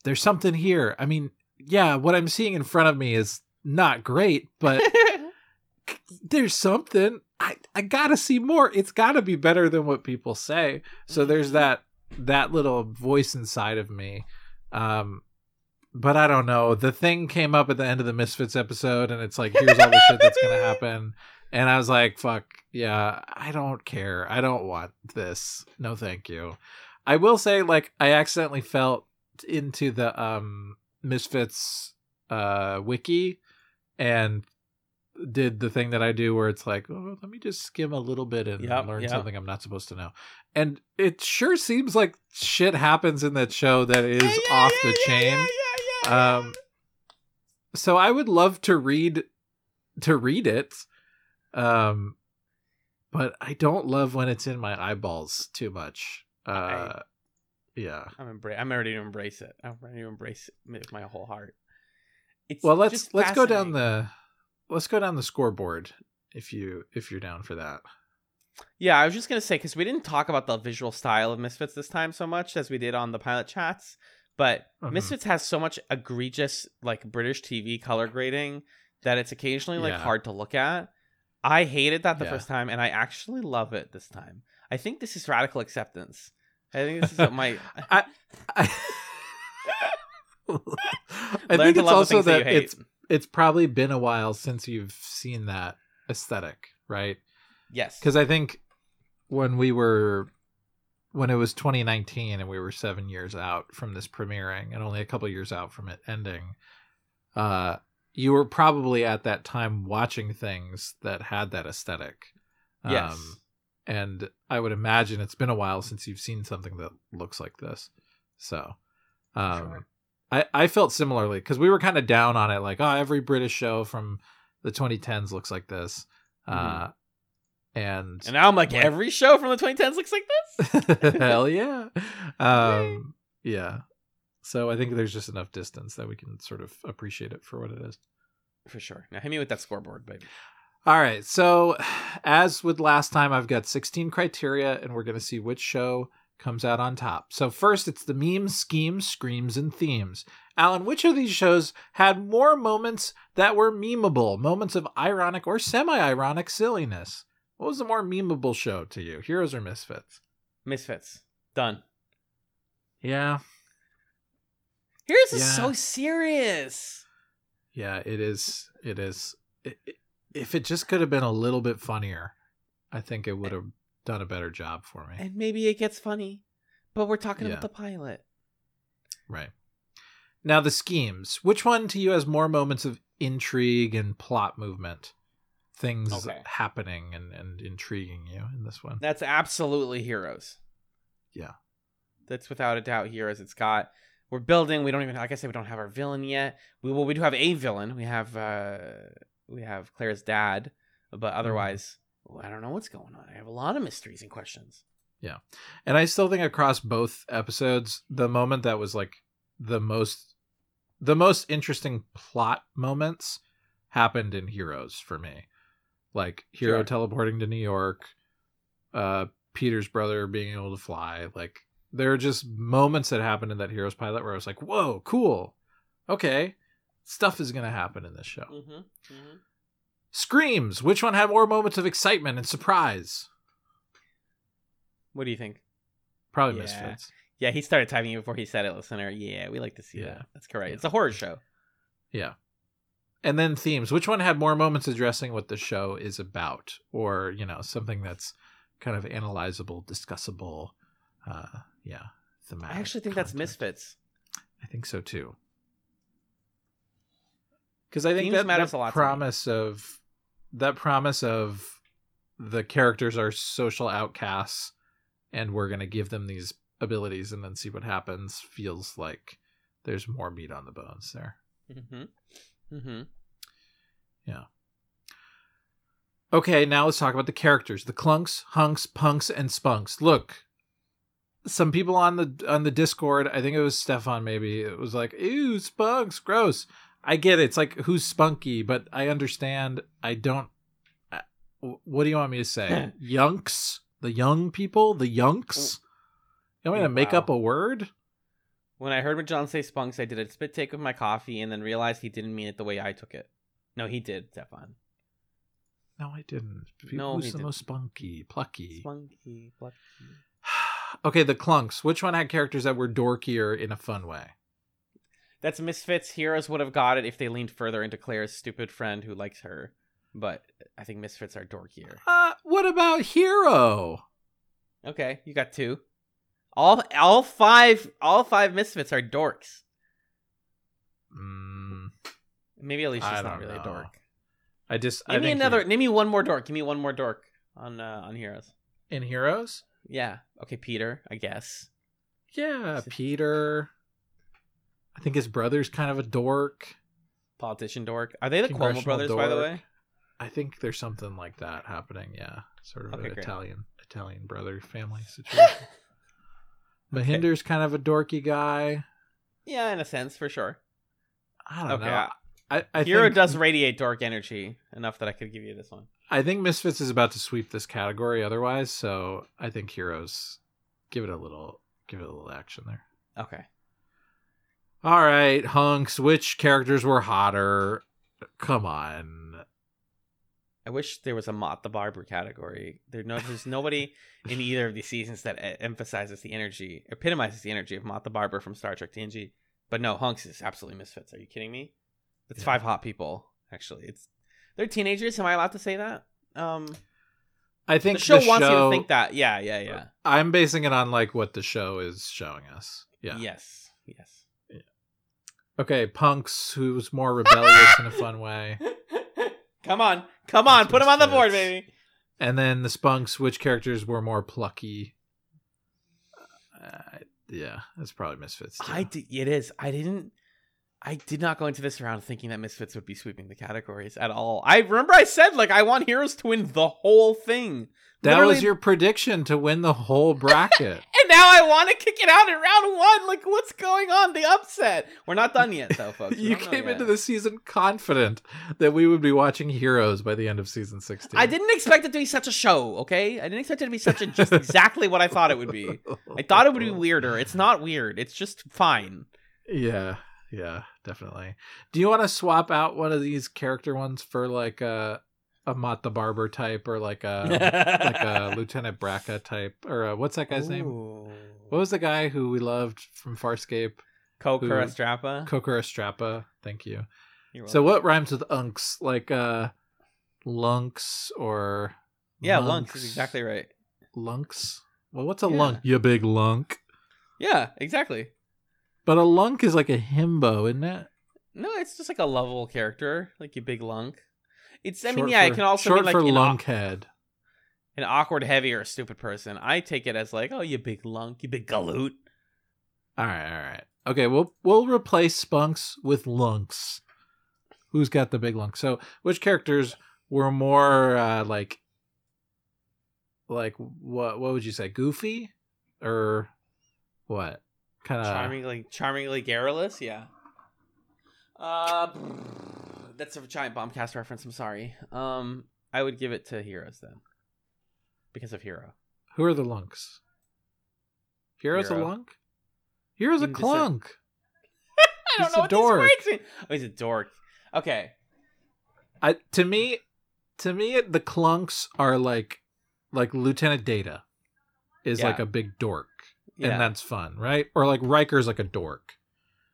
there's something here. I mean, yeah, what I'm seeing in front of me is not great, but [laughs] there's something. I I gotta see more. It's gotta be better than what people say. So there's that that little voice inside of me. Um, but I don't know. The thing came up at the end of the Misfits episode, and it's like, here's all the shit that's gonna [laughs] happen. And I was like, fuck, yeah, I don't care. I don't want this. No, thank you. I will say, like, I accidentally felt into the um Misfits uh wiki and did the thing that I do where it's like, oh, let me just skim a little bit and Yep, learn yep. something I'm not supposed to know. And it sure seems like shit happens in that show that is Yeah, yeah, off yeah, the yeah, chain. Um, so I would love to read to read it, um, but I don't love when it's in my eyeballs too much. Uh, I- yeah. I'm embra- I'm ready to embrace it. I'm ready to embrace it with my whole heart. It's Well, let's let's go down the let's go down the scoreboard if you if you're down for that. Yeah, I was just gonna say because we didn't talk about the visual style of Misfits this time so much as we did on the pilot Chatz, but Mhm. Misfits has so much egregious like British TV color grading that it's occasionally like Yeah. hard to look at. I hated that the Yeah. first time, and I actually love it this time. I think this is radical acceptance. I think this is what [laughs] my I, I, [laughs] I think it's also that that it's it's probably been a while since you've seen that aesthetic, right? yes, Because I think when we were when it was 2019 and we were seven years out from this premiering and only a couple years out from it ending, uh, you were probably at that time watching things that had that aesthetic. yes, Um, and I would imagine it's been a while since you've seen something that looks like this. So, um, Sure. I I felt similarly because we were kind of down on it, like oh, every British show from the 2010s looks like this, uh, and, and now I'm like every show from the 2010s looks like this. [laughs] hell yeah, [laughs] um, yeah. So I think there's just enough distance that we can sort of appreciate it for what it is. For sure. Now hit me with that scoreboard, baby. All right. So, as with last time, I've got 16 criteria, and we're going to see which show comes out on top. So, first, it's the memes, schemes, screams, and themes. Alan, which of these shows had more moments that were memeable, moments of ironic or semi ironic silliness? What was the more memeable show to you, Heroes or Misfits? Misfits. Done. Yeah. Here's is so serious. Yeah, it is. It is. It, it- if it just could have been a little bit funnier, I think it would have done a better job for me. And maybe it gets funny. But we're talking Yeah. about the pilot. Right. Now the schemes. Which one to you has more moments of intrigue and plot movement? Things Okay. happening and, and intriguing you in this one. That's absolutely heroes. Yeah. That's without a doubt heroes. It's got we're building, we don't even like I said, we don't have our villain yet. We well we do have a villain. We have uh we have Claire's dad, but otherwise I don't know what's going on. I have a lot of mysteries and questions. Yeah. And I still think across both episodes, the moment that was like the most the most interesting plot moments happened in Heroes for me. Like Hiro Sure. teleporting to New York, uh Peter's brother being able to fly. Like there are just moments that happened in that Heroes pilot where I was like, "Whoa, cool. Okay. Stuff is going to happen in this show." Mm-hmm. mm-hmm. Screams, which one had more moments of excitement and surprise? What do you think? Probably Yeah. Misfits. Yeah, he started typing before he said it, listener. Yeah, we like to see Yeah. that. That's correct. It's a horror show. Yeah. And then themes. Which one had more moments addressing what the show is about? Or, you know, something that's kind of analyzable, discussable. Uh yeah. Thematic I actually think that's. Misfits. I think so too. Because I think Themes that, matters that a lot to promise of that promise of the characters are social outcasts and we're gonna give them these abilities and then see what happens feels like there's more meat on the bones there. Mm-hmm. Mm-hmm. Yeah. Okay, now let's talk about the characters. The clunks, hunks, punks, and spunks. Look, some people on the on the Discord, I think it was Stefan maybe, it was like, ew, spunks, gross. I get it. It's like who's spunky, but I understand. I don't. wh- What do you want me to say? [clears throat] Yunks, the young people, the yunks. You want me to make Wow. up a word? When I heard what John say spunks, I did a spit take of my coffee and then realized he didn't mean it the way I took it. No, he did, Stefan. No, I didn't. No, who's he the didn't. most spunky, plucky? Spunky, plucky. [sighs] okay, the clunks. Which one had characters that were dorkier in a fun way? That's Misfits. Heroes would have got it if they leaned further into Claire's stupid friend who likes her. But I think Misfits are dorkier. Uh, what about Hiro? Okay, you got two. All all five all five Misfits are dorks. Mm, Maybe Alisha's not really know. a dork. I just I me another. you're- Name me one more dork. Give me one more dork on uh, on Heroes. in heroes. Yeah. Okay, Peter. I guess. Yeah, Peter. I think his brother's kind of a dork. Politician dork. Are they the Cuomo brothers, by the way? I think there's something like that happening. Yeah, sort of Okay, an great. Italian Italian brother family [laughs] situation. Mohinder's kind of a dorky guy. yeah, in a sense, for sure. I don't Okay, know. I, I Hiro think, does radiate dork energy enough that I could give you this one. I think Misfits is about to sweep this category otherwise, so I think Heroes give it a little give it a little action there. Okay. All right, hunks. Which characters were hotter? Come on. I wish there was a Mot the Barber category. There no, there's nobody [laughs] in either of these seasons that emphasizes the energy, epitomizes the energy of Mot the Barber from Star Trek TNG. But no, Hunks is absolutely misfits. Are you kidding me? It's Yeah. five hot people. Actually, it's they're teenagers. Am I allowed to say that? Um, I think the show the wants you to think that. Yeah, yeah, yeah. I'm basing it on like what the show is showing us. Yeah. Yes, yes. Okay, punks who's more rebellious in a fun way. [laughs] come on, come on, put them on the board, baby. And then the spunks, which characters were more plucky? Uh, yeah, that's probably Misfits. Too. I did, it is. I didn't. I did not go into this round thinking that Misfits would be sweeping the categories at all. I remember I said like I want Heroes to win the whole thing. that Literally- was your prediction to win the whole bracket. [laughs] Now I want to kick it out in round one. Like what's going on? The upset. We're not done yet, though, folks. [laughs] You came into the season confident that we would be watching Heroes by the end of season 16. I didn't expect it to be such a show. Okay, I didn't expect it to be such a just [laughs] exactly what I thought it would be. I thought it would be [laughs] weirder. It's not weird. It's just fine. Yeah, yeah, definitely. Do you want to swap out one of these character ones for like a a Mot the Barber type or like a [laughs] like a Lieutenant Braca type or uh what's that guy's name? What was the guy who we loved from Farscape? Kokura Strappa. Kokura Strappa. Thank you. So what rhymes with unks? Like uh lunks or Yeah, lunks monks? is exactly right. lunks. Well, what's a Yeah. lunk? You big lunk. Yeah, exactly. But a lunk is like a himbo, isn't it? No, it's just like a lovable character, like you big lunk. It's. I mean, yeah, for- it can also short be like for an, lunkhead. an awkward, heavy, or a stupid person. I take it as like, oh, you big lunk, you big galoot. All right, all right. Okay, we'll we'll replace spunks with lunks. Who's got the big lunk? So, which characters were more uh, like, like what? What would you say? Goofy, or what? Kind of charmingly, charmingly garrulous. Yeah. Uh, that's a giant bombcast reference. I'm sorry. Um, I would give it to Heroes then, because of Hiro. Who are the lunks? Hiro's Hiro. a lunk. Hiro's a You can just say- clunk. [laughs] I don't He's know a what dork. this words mean. Oh, he's a dork. Okay. I to me, to me, the clunks are like, like Lieutenant Data, is Yeah. like a big dork, Yeah. and that's fun, right? Or like Riker's like a dork.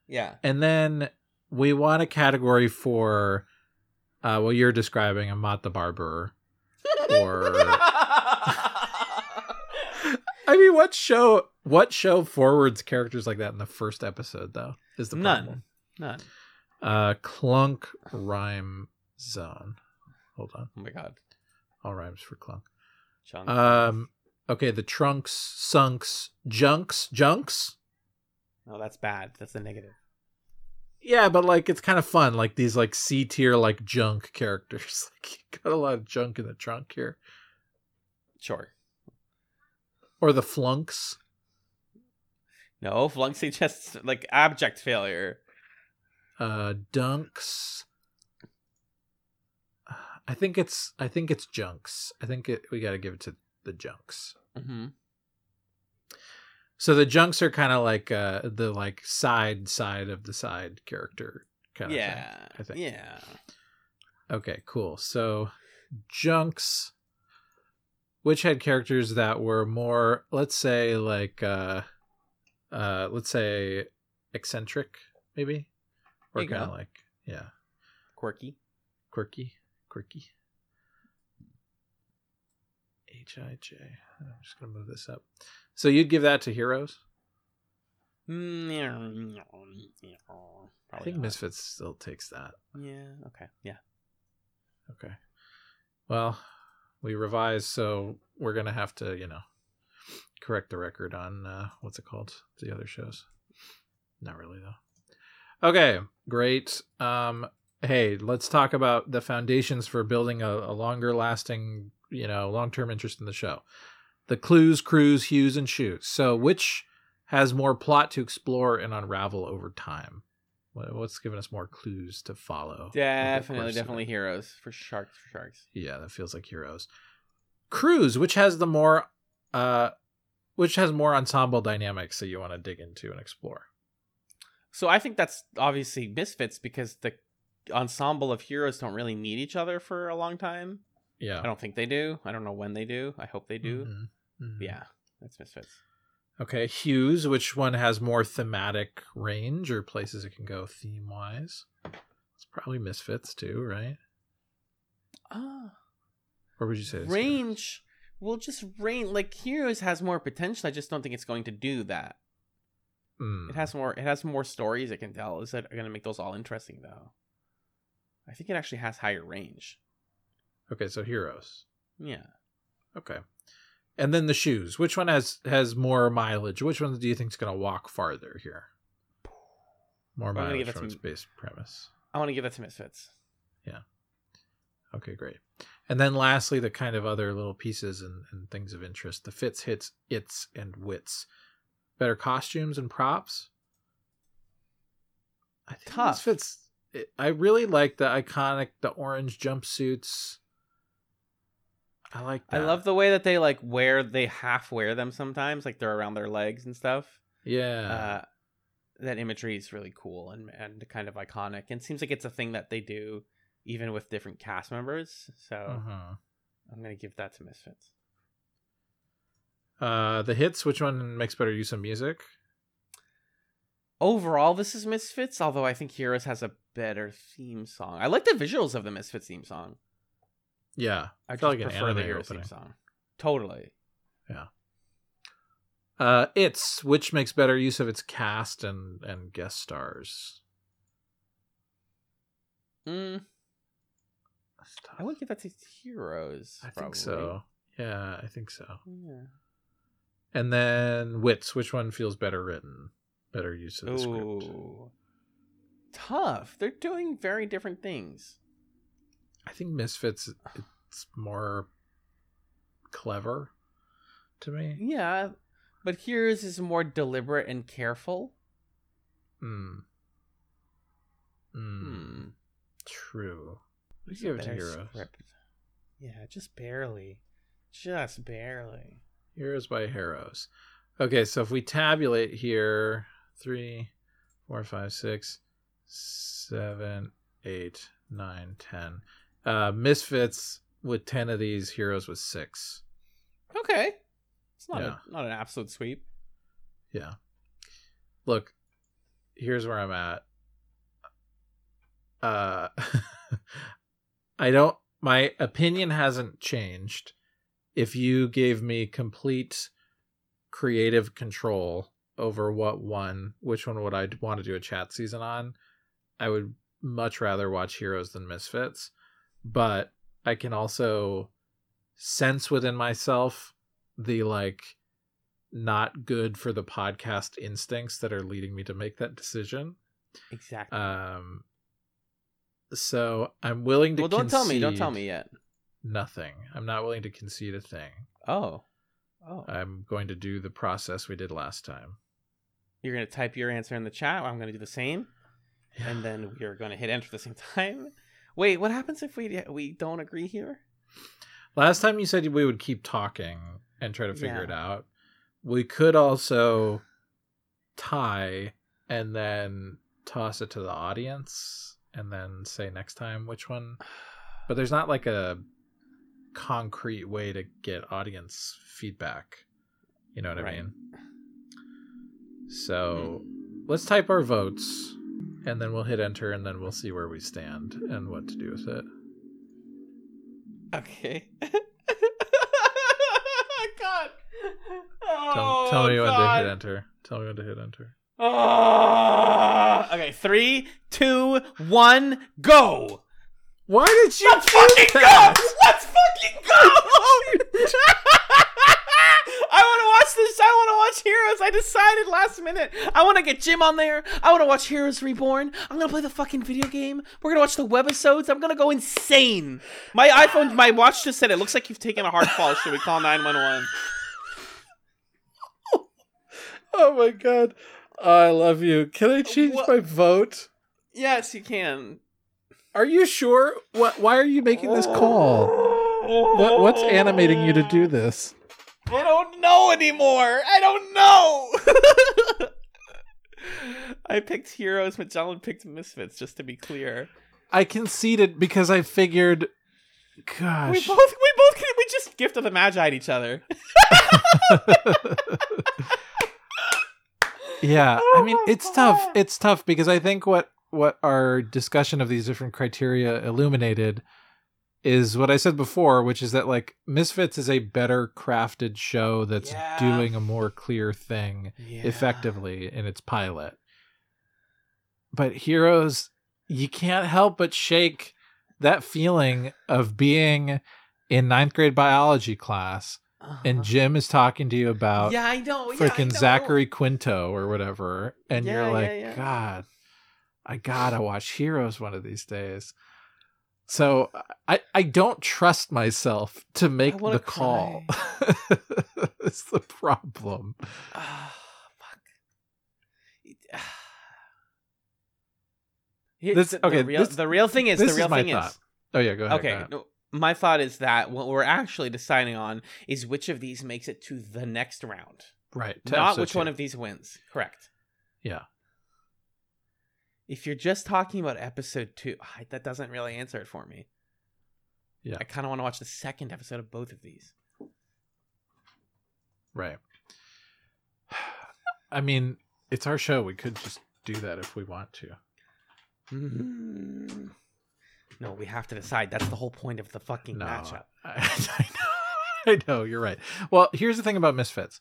yeah. And then we want a category for uh well you're describing a Mot the Barber. Or [laughs] I mean what show what show forwards characters like that in the first episode though? Is the None. problem. None. Uh clunk rhyme zone. Hold on. Oh my god. All rhymes for clunk. Chunk. Um okay, the trunks, sunks, junks, junks. no, that's bad. That's the negative. Yeah, but like it's kind of fun, like these like C tier like junk [laughs] characters. [laughs] Like you got a lot of junk in the trunk here. Sure. Or the flunks. No, flunk suggests like abject failure. Uh, Dunks. I think it's I think it's Junks. I think it, we got to give it to the Junks. Mm-hmm. So the Junks are kind of like uh the like side side of the side character kind of Yeah. thing. I think. Yeah. Okay, cool. So Junks which had characters that were more let's say like uh uh let's say eccentric maybe or kind of like yeah Quirky. quirky quirky h-i-j i'm just gonna move this up so you'd give that to heroes Mm, i think not. misfits still takes that Yeah. Okay. Yeah. okay well we revised so we're gonna have to you know correct the record on uh what's it called the other shows not really though okay great um hey let's talk about the foundations for building a, a longer lasting you know long-term interest in the show the clues crews hues and shoes so which has more plot to explore and unravel over time what's given us more clues to follow Definitely, course of it? definitely heroes for sharks. For sharks. Yeah, that feels like heroes. Crews, which has the more uh which has more ensemble dynamics that you want to dig into and explore. So I think that's obviously misfits because the ensemble of heroes don't really meet each other for a long time. Yeah. I don't think they do. I don't know when they do. I hope they do. Mhm, mhm. Yeah, that's misfits. Okay, Hues, which one has more thematic range or places it can go theme wise? It's probably Misfits too, right? Ah, Or would you say it's range. Well, just range. Like heroes has more potential. I just don't think it's going to do that. Mm, It has more. It has more stories it can tell. Is that going to make those all interesting though? I think it actually has higher range. Okay, so heroes. Yeah. Okay. And then the shoes. Which one has has more mileage? Which one do you think is going to walk farther here? More I'm mileage give from its base premise. I want to give that to misfits. Yeah. Okay, great. And then lastly, the kind of other little pieces and, and things of interest. The fits, hits, its, and wits. Better costumes and props. I think Tough. this fits. it- I really like the iconic, the orange jumpsuits. I like That. I love the way that they like wear. They half wear them sometimes, like they're around their legs and stuff. Yeah. uh, that imagery is really cool and and kind of iconic, and seems like it's a thing that they do even with different cast members. So uh-huh. I'm gonna give that to Misfits. Uh, the hits, which one makes better use of music? Overall, this is Misfits, although I think Heroes has a better theme song. I like the visuals of the Misfits theme song. Yeah. I just like an prefer the Heroes opening. theme song. Totally. Yeah. Uh, it's which makes better use of its cast and and guest stars. Mm, I would give that to Heroes. I think probably. so. Yeah, I think so. Yeah. And then wits, which one feels better written? Better use of the script. Tough. They're doing very different things. I think Misfits it's more clever to me. Yeah, but Heroes is more deliberate and careful. Hmm. Hmm. Hmm. True. We give it to Heroes. script? Yeah, just barely. Just barely. Heroes by Heroes. Okay, so if we tabulate here, three, four, five, six, seven, eight, nine, ten. Uh, Misfits with ten of these, Heroes with six. Okay. It's not Yeah. a, not an absolute sweep. Yeah. Look, here's where I'm at. Uh [laughs] I don't my opinion hasn't changed. If you gave me complete creative control over what one, which one would I want to do a Chatz season on, I would much rather watch Heroes than Misfits. But I can also sense within myself the like not good for the podcast instincts that are leading me to make that decision. Exactly. Um so I'm willing to well, don't tell me. Don't tell me yet. Nothing. I'm not willing to concede a thing. Oh. Oh. I'm going to do the process we did last time. You're going to type your answer in the chat. I'm going to do the same. and then we are going to hit enter at the same [laughs] time. Wait, what happens if we we don't agree here? Last time you said we would keep talking and try to figure Yeah. it out. We could also tie and then toss it to the audience and then say next time which one. But there's not like a concrete way to get audience feedback. You know what I mean? So let's type our votes and then we'll hit enter and then we'll see where we stand and what to do with it. Okay. [laughs] God. Tell, Oh, tell me when to hit enter. Tell me when to hit enter. Ah. okay, three, two, one, go. Why did you Let's fucking go! Let's fucking go! [laughs] [laughs] I want to watch this. I want to watch Heroes. I decided last minute. I want to get Jim on there. I want to watch Heroes Reborn. I'm gonna play the fucking video game. We're gonna watch the webisodes. I'm gonna go insane. My iPhone, my watch just said it looks like you've taken a hard fall. Should we call 911? [laughs] Oh my god. I love you. Can I change What- my vote? Yes, you can. Are you sure? What why are you making this call? What what's animating you to do this? I don't know anymore. I don't know. [laughs] I picked Heroes, Magellan picked Misfits, just to be clear. I conceded because I figured gosh, We both, we both, can, we just gift of the Magi at each other. [laughs] yeah, Oh I mean it's tough. It's tough because I think what what our discussion of these different criteria illuminated is what I said before, which is that like Misfits is a better crafted show that's Yeah. doing a more clear thing effectively in its pilot. But Heroes, you can't help but shake that feeling of being in ninth grade biology class and Jim is talking to you about Uh-huh. yeah, I know. yeah, freaking know. Zachary Quinto or whatever, and Yeah, you're yeah, like, yeah. God, I gotta watch Heroes one of these days. So I I don't trust myself to make the call. [laughs] it's the problem. Ah, fuck. [sighs] This- the, okay, The real, this- the real thing is this the real is my thing thought. is Oh yeah, go ahead. go okay. ahead. No, my thought is that what we're actually deciding on is which of these makes it to the next round, Right. not which one of these wins. Correct. Yeah. If you're just talking about episode two, that doesn't really answer it for me. Yeah. I kind of want to watch the second episode of both of these. Right. [sighs] I mean, it's our show. We could just do that if we want to. Mm. No, we have to decide. That's the whole point of the fucking No, matchup. I, [laughs] I know. [laughs] I know. You're right. Well, here's the thing about Misfits.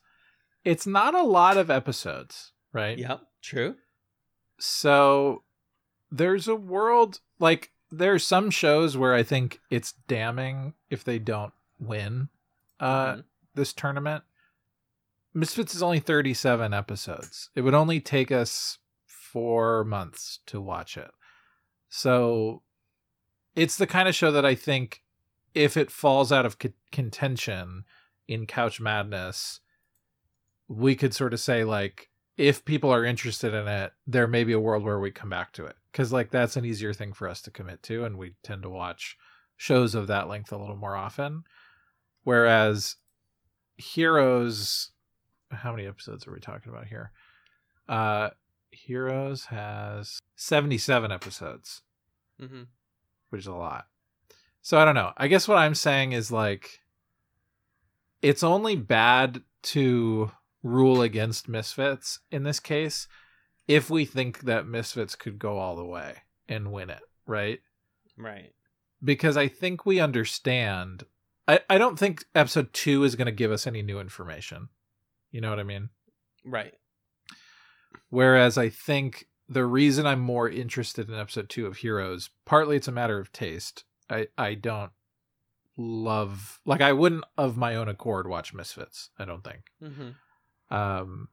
It's not a lot of episodes, right? Yep, true. So there's a world like there are some shows where I think it's damning if they don't win uh Mhm. this tournament. Misfits is only 37 episodes. It would only take us 4 months to watch it. So it's the kind of show that I think if it falls out of c- contention in Couch Madness, we could sort of say like if people are interested in it, there may be a world where we come back to it because like that's an easier thing for us to commit to, and we tend to watch shows of that length a little more often. Whereas Heroes, how many episodes are we talking about here? Uh, Heroes has seventy-seven episodes hmm which is a lot. So I don't know. I guess what I'm saying is like it's only bad to rule against Misfits in this case if we think that Misfits could go all the way and win it, right? Right. Because I think we understand I, I don't think episode two is gonna give us any new information. You know what I mean? Right. Whereas I think the reason I'm more interested in episode two of Heroes, partly it's a matter of taste. I I don't love like I wouldn't of my own accord watch Misfits. I don't think. hmm Um,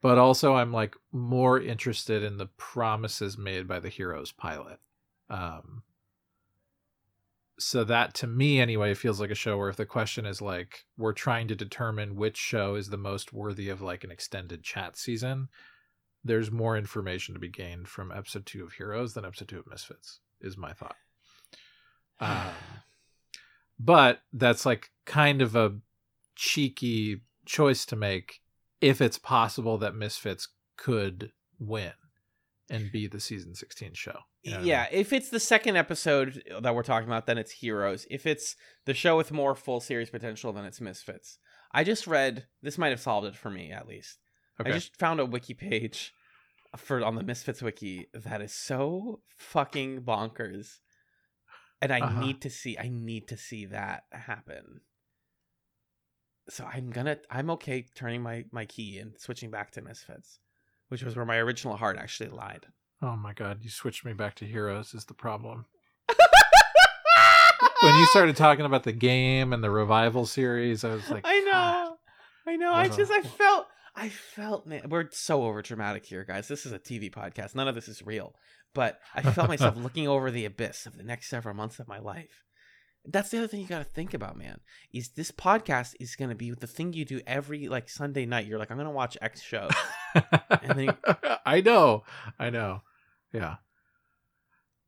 but also I'm like more interested in the promises made by the Heroes pilot. Um, so that to me anyway feels like a show where if the question is like we're trying to determine which show is the most worthy of like an extended Chatz season there's more information to be gained from episode two of Heroes than episode two of Misfits. Is my thought. [sighs] Um, but that's like kind of a cheeky choice to make if it's possible that Misfits could win and be the season 16 show. You know what I yeah, mean? if it's the second episode that we're talking about, then it's Heroes. If it's the show with more full series potential, then it's Misfits. I just read this might have solved it for me at least. Okay. I just found a wiki page for on the Misfits wiki that is so fucking bonkers. And I Uh-huh. need to see I need to see that happen. So I'm gonna I'm okay turning my, my key and switching back to Misfits, which was where my original heart actually lied. oh my god, you switched me back to Heroes is the problem. [laughs] when you started talking about the game and the revival series, I was like, I know. I know. I Uh-huh. just I felt I felt man we're so over dramatic here, guys. This is a TV podcast. None of this is real. But I felt myself [laughs] looking over the abyss of the next several months of my life. That's the other thing you gotta think about, man. Is this podcast is gonna be the thing you do every like Sunday night. You're like, I'm gonna watch X show. And then [laughs] I know, I know, yeah.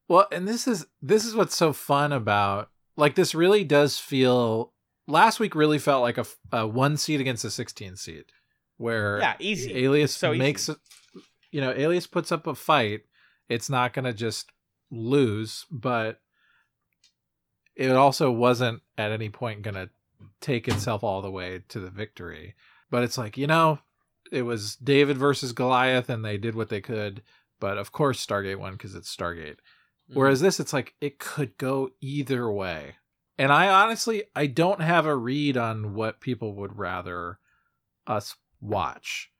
Well, and this is this is what's so fun about like this. Really does feel. Last week really felt like a, a one seed against a sixteen seed, where Yeah, easy. Alias So makes it. You know, Alias puts up a fight. It's not going to just lose, but it also wasn't at any point going to take itself all the way to the victory. But it's like, you know, it was David versus Goliath and they did what they could. But of course, Stargate won because it's Stargate. Mhm. Whereas this, it's like it could go either way. And I honestly, I don't have a read on what people would rather us watch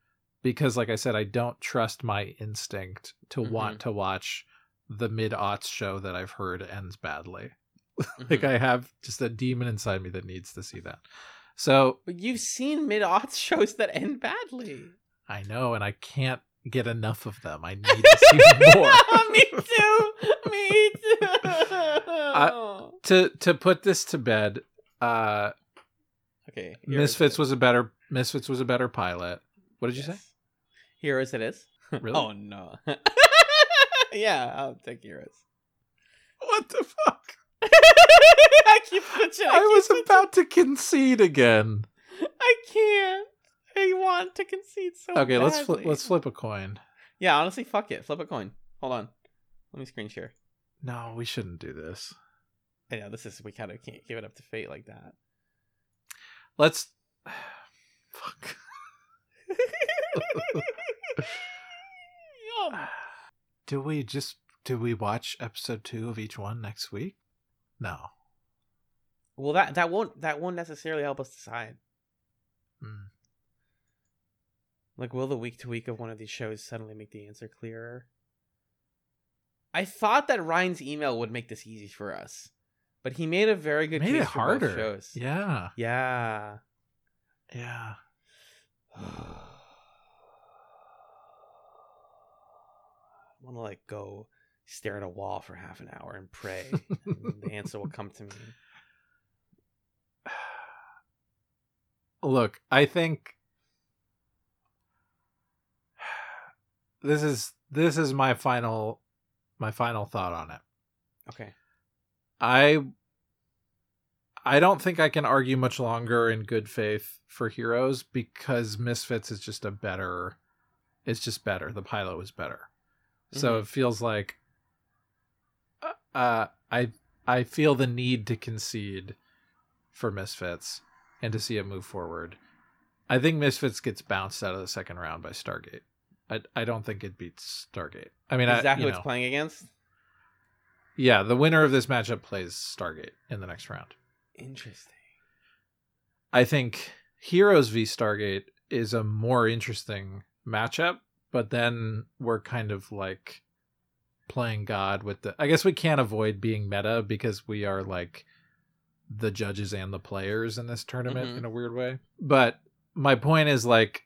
because, like I said, I don't trust my instinct to Mhm. want to watch the mid aughts show that I've heard ends badly. [laughs] Like Mhm. I have just a demon inside me that needs to see that. So But you've seen mid aughts shows that end badly. I know, and I can't get enough of them. I [laughs] need to see more. [laughs] Me too. Me too. to to put this to bed, uh, okay. Misfits was a better Misfits was a better pilot. What did you say? Heroes it is. Really? Oh no. yeah, I'll take Heroes. What the fuck? [laughs] I keep switching. I, I keep was about to concede again. I can't. I want to concede so Okay, let's flip. Let's flip a coin. Yeah, honestly, fuck it. Flip a coin. Hold on. Let me screen share. No, we shouldn't do this. I know this is we kind of can't give it up to fate like that. Let's. [sighs] Fuck. [laughs] [sighs] Do we just do we watch episode two of each one next week? No. Well, that that won't that won't necessarily help us decide. Hmm. Like, will the week to week of one of these shows suddenly make the answer clearer? I thought that Ryan's email would make this easy for us, but he made a very good Made case it for both harder. shows. Yeah. Yeah. Yeah. [sighs] I want to like go stare at a wall for half an hour and pray, and the answer will [laughs] come to me. Look, I think this is this is my final my final thought on it. Okay. I I don't think I can argue much longer in good faith for Heroes because Misfits is just a better it's just better. The pilot was better. So Mhm. it feels like uh, I I feel the need to concede for Misfits and to see it move forward. I think Misfits gets bounced out of the second round by Stargate. I I don't think it beats Stargate. I mean, Is that you who it's playing against? Yeah, the winner of this matchup plays Stargate in the next round. Interesting. I think Heroes v Stargate is a more interesting matchup, but then we're kind of like playing God with the I guess we can't avoid being meta because we are like the judges and the players in this tournament Mhm. in a weird way. But my point is like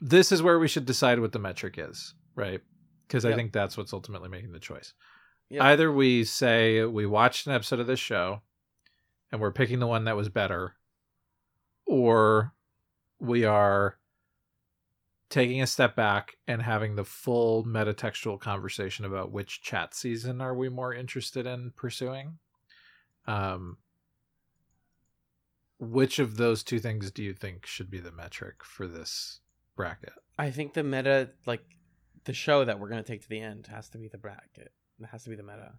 this is where we should decide what the metric is, right? Because I think that's what's ultimately making the choice. Yep. Either we say we watched an episode of this show and we're picking the one that was better, or we are taking a step back and having the full metatextual conversation about which Chatz season are we more interested in pursuing. Um, which of those two things do you think should be the metric for this bracket? I think the meta, like the show that we're gonna take to the end, has to be the bracket. It has to be the meta.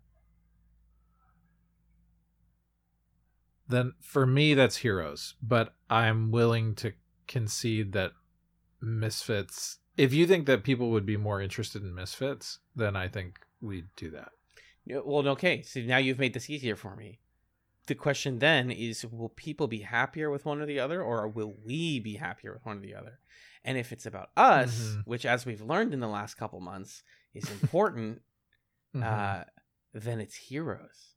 Then for me, that's Heroes, but I'm willing to concede that Misfits. If you think that people would be more interested in Misfits, then I think we'd do that. Yeah, Well, okay. So now you've made this easier for me. The question then is will people be happier with one or the other, or will we be happier with one or the other? And if it's about us, Mhm. which, as we've learned in the last couple months, is [laughs] important, Mhm. uh, then it's heroes.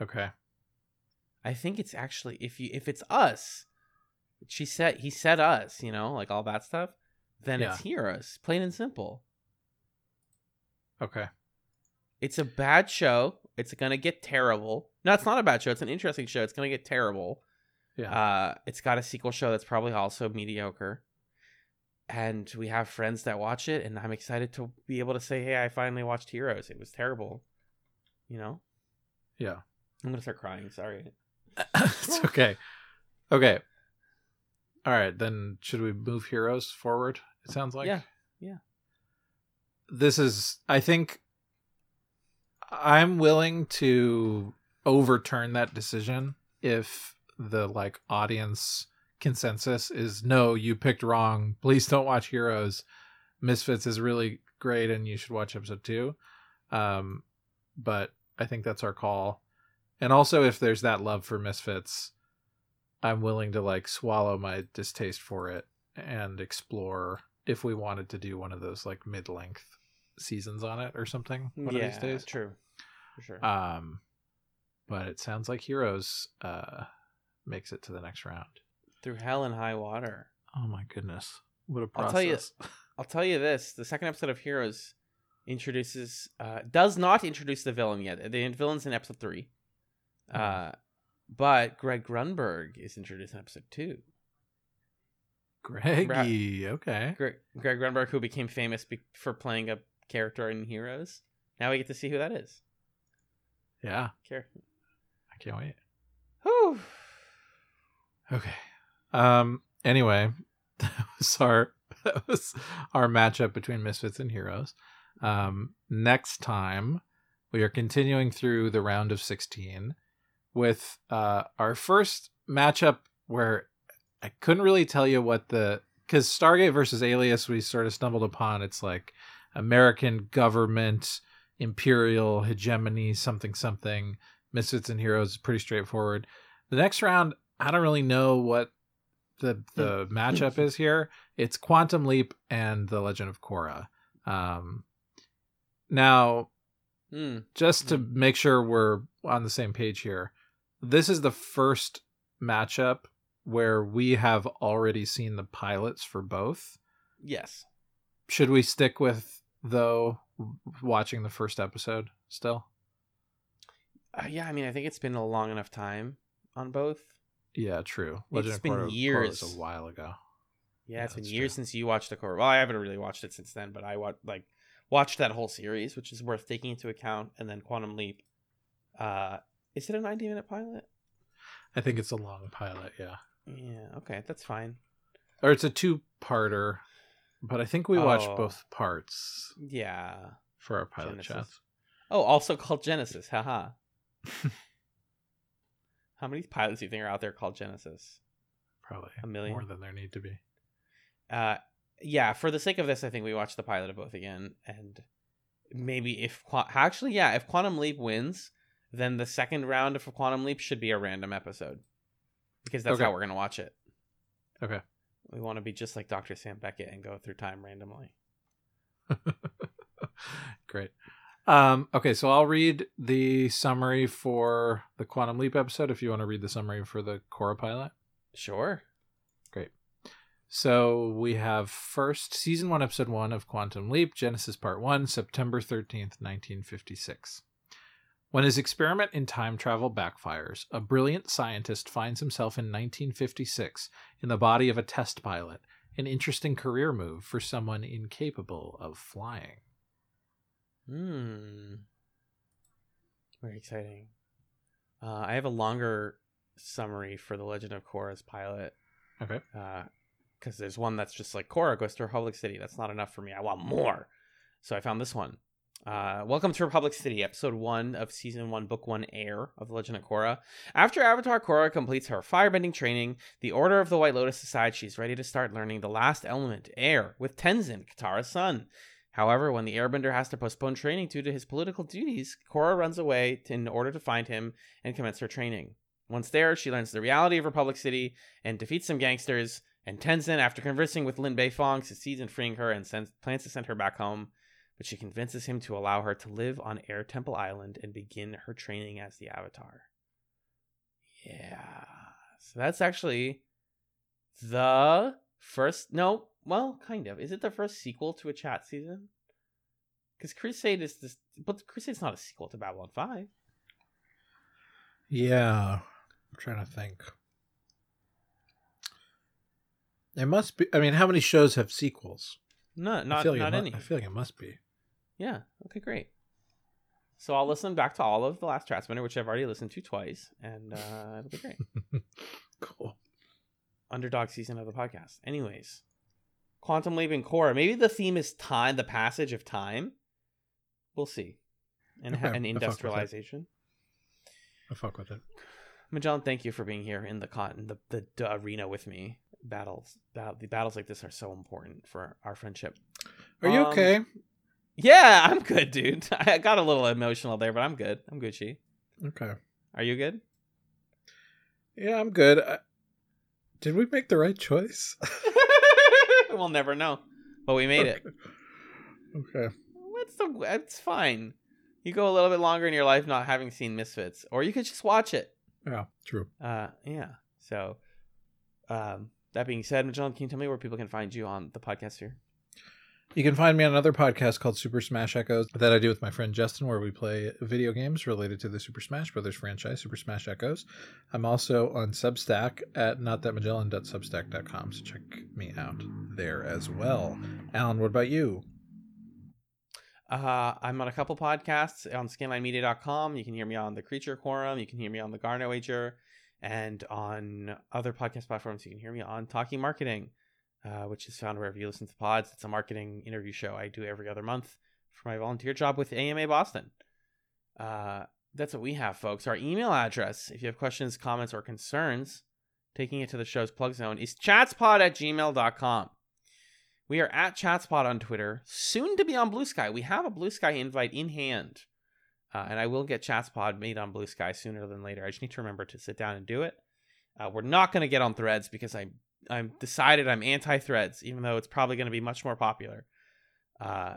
okay. I think it's actually if you if it's us, she said he said us, you know, like all that stuff. Then it's heroes, plain and simple. Okay. It's a bad show. It's gonna get terrible. No, it's not a bad show. It's an interesting show. It's gonna get terrible. Yeah. Uh, it's got a sequel show that's probably also mediocre. And we have friends that watch it, and I'm excited to be able to say, "Hey, I finally watched Heroes. It was terrible." You know, yeah. I'm gonna start crying. Sorry. [laughs] it's okay. Okay. All right, then should we move heroes forward? It sounds like. Yeah, yeah. This is I think I'm willing to overturn that decision if the like audience consensus is no, you picked wrong. Please don't watch Heroes. Misfits is really great and you should watch episode 2. Um but I think that's our call. And also if there's that love for Misfits, I'm willing to like swallow my distaste for it and explore if we wanted to do one of those like mid-length seasons on it or something one yeah, of these days. true, for sure. Um, but it sounds like Heroes uh makes it to the next round. Through hell and high water. Oh my goodness, what a I'll process! tell you- [laughs] I'll tell you this: the second episode of Heroes introduces uh, does not introduce the villain yet. The villain's in episode three, uh, but Greg Grunberg is introduced in episode two. Greggy, okay, Greg, Greg Grunberg, who became famous be- for playing a character in Heroes, now we get to see who that is. yeah, Char- I can't wait. Whew. Okay. Um. Anyway, [laughs] that was our that was our matchup between Misfits and Heroes. Um. Next time, we are continuing through the round of sixteen with uh our first matchup where I couldn't really tell you what the because Stargate versus Alias we sort of stumbled upon. It's like American government, imperial hegemony, something something. Misfits and Heroes is pretty straightforward. The next round, I don't really know what the the matchup is here. It's Quantum Leap and The Legend of Korra. Um, now, Hmm. just to make sure we're on the same page here, this is the first matchup where we have already seen the pilots for both. Yes. Should we stick with though watching the first episode still? Uh, yeah, I mean, I think it's been a long enough time on both. Yeah, true. It's been Korra- Korra years. was a while ago. Yeah, Yeah, it's been years true. since you watched the core. Well, I haven't really watched it since then, but I watched like watched that whole series, which is worth taking into account. And then Quantum Leap. Uh, is it a ninety minute pilot? I think it's a long pilot, yeah. Yeah. Okay, that's fine. Or it's a two-parter, but I think we watched Oh. both parts Yeah. for our pilot Genesis. chats. Oh, also called Genesis. Haha. [laughs] How many pilots do you think are out there called Genesis? Probably A million? more than there need to be. Uh, yeah. For the sake of this, I think we watch the pilot of both again, and maybe if actually, yeah, if Quantum Leap wins, then the second round of Quantum Leap should be a random episode because that's Okay. how we're gonna watch it. Okay. We want to be just like Dr. Sam Beckett and go through time randomly. [laughs] Great. Um, okay, so I'll read the summary for the Quantum Leap episode if you want to read the summary for the Korra pilot. Sure. Great. So we have first season one, episode one of Quantum Leap, Genesis Part One, September 13th, 1956. When his experiment in time travel backfires, a brilliant scientist finds himself in 1956 in the body of a test pilot an interesting career move for someone incapable of flying. Hmm. Very exciting. Uh, I have a longer summary for the Legend of Korra's pilot. Okay. Because there's one that's just like Korra goes to Republic City. That's not enough for me. I want more. So I found this one. Uh, welcome to Republic City, episode one of season one, book one, Air of The Legend of Korra. After Avatar Korra completes her firebending training, the Order of the White Lotus decides she's ready to start learning the last element, air, with Tenzin, Katara's son. However, when the Airbender has to postpone training due to his political duties, Korra runs away in order to find him and commence her training. Once there, she learns the reality of Republic City and defeats some gangsters. And Tenzin, after conversing with Lin Beifong, succeeds in freeing her and sends, plans to send her back home but she convinces him to allow her to live on Air Temple Island and begin her training as the Avatar. Yeah. So that's actually the first. No, well, kind of. Is it the first sequel to a Chatz season? Because Crusade is this, but Crusade's not a sequel to Babylon 5. Yeah. I'm trying to think. It must be. I mean, how many shows have sequels? No, I not, feel like not any. I feel like it must be. Yeah. Okay, great. So I'll listen back to all of The Last Transmitter, which I've already listened to twice, and uh, [laughs] it'll be great. Cool. underdog season of the podcast. Anyways, Quantum Leap and Korra. Maybe the theme is time, the passage of time. We'll see. And, Okay, and I fuck with it. industrialization. I fuck with it. Magellan, thank you for being here in the in the, the, arena with me. Battles, bat- the battles like this are so important for our friendship. Are you Um, okay? Yeah, I'm good, dude. [laughs] I got a little emotional there, but I'm good. I'm Gucci. Okay. Are you good? Yeah, I'm good. I... Did we make the right choice? [laughs] [laughs] we'll never know, but we made it. Okay. What's the? It's fine. You go a little bit longer in your life not having seen Misfits, or you could just watch it. Yeah, true. Uh, yeah. So, um, that being said, Magellan, can you tell me where people can find you on the podcast here? You can find me on another podcast called Super Smash Echoes that I do with my friend Justin, where we play video games related to the Super Smash Brothers franchise, Super Smash Echoes. I'm also on Substack at notthatmagellan.substack.com, so check me out there as well. Alan, what about you? Uh, I'm on a couple podcasts on scanlinemedia.com. You can hear me on the Creature Quorum. You can hear me on the Garno Wager, and on other podcast platforms. You can hear me on Talking Marketing, uh, which is found wherever you listen to pods. It's a marketing interview show I do every other month for my volunteer job with AMA Boston. Uh, that's what we have, folks. Our email address, if you have questions, comments, or concerns, taking it to the show's plug zone, is chatzpod at gmail.com. We are at Chatzpod on Twitter, soon to be on Blue Sky. We have a Blue Sky invite in hand, uh, and I will get Chatzpod made on Blue Sky sooner than later. I just need to remember to sit down and do it. Uh, we're not going to get on Threads because I I'm decided I'm anti Threads, even though it's probably going to be much more popular. Uh,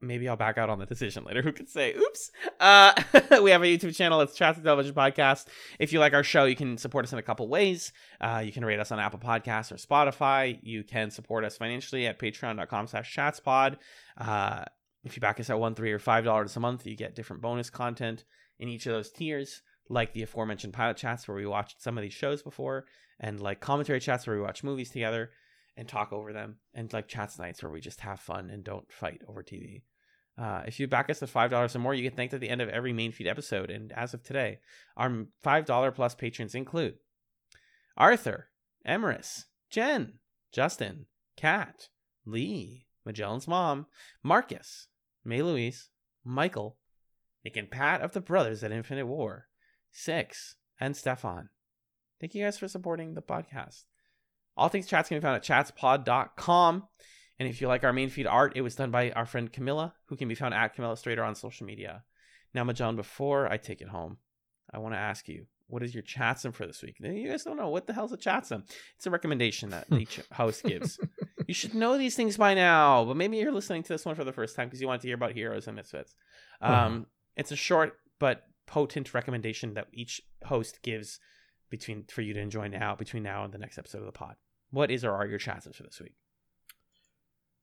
maybe I'll back out on the decision later. [laughs] Who could say? Oops. Uh, [laughs] we have a YouTube channel. It's Chatz and Television Podcast. If you like our show, you can support us in a couple ways. Uh, you can rate us on Apple Podcasts or Spotify. You can support us financially at patreon.com slash chatzpod. Uh, if you back us at one, three, or five dollars a month, you get different bonus content in each of those tiers, like the aforementioned pilot chats where we watched some of these shows before, and like commentary chats where we watch movies together and talk over them, and like chats nights where we just have fun and don't fight over TV. Uh, if you back us at five dollars or more, you get thanked at the end of every main feed episode. And as of today, our five dollar plus patrons include Arthur, Emerus, Jen, Justin, Kat, Lee, Magellan's mom, Marcus, May Louise, Michael, Nick and Pat of the Brothers at Infinite War, Six, and Stefan. Thank you guys for supporting the podcast. All things Chatz can be found at chatzpod.com. And if you like our main feed art, it was done by our friend Camilla, who can be found at Camilla Strader on social media. Now, Magellan, before I take it home, I want to ask you, what is your Chatzum for this week? You guys don't know what the hell's a Chatzum. It's a recommendation that [laughs] each host gives. You should know these things by now, but maybe you're listening to this one for the first time because you want to hear about heroes and misfits. Um, Uh-huh. It's a short but potent recommendation that each host gives between for you to enjoy now between now and the next episode of the pod. What is or are your Chatzums for this week?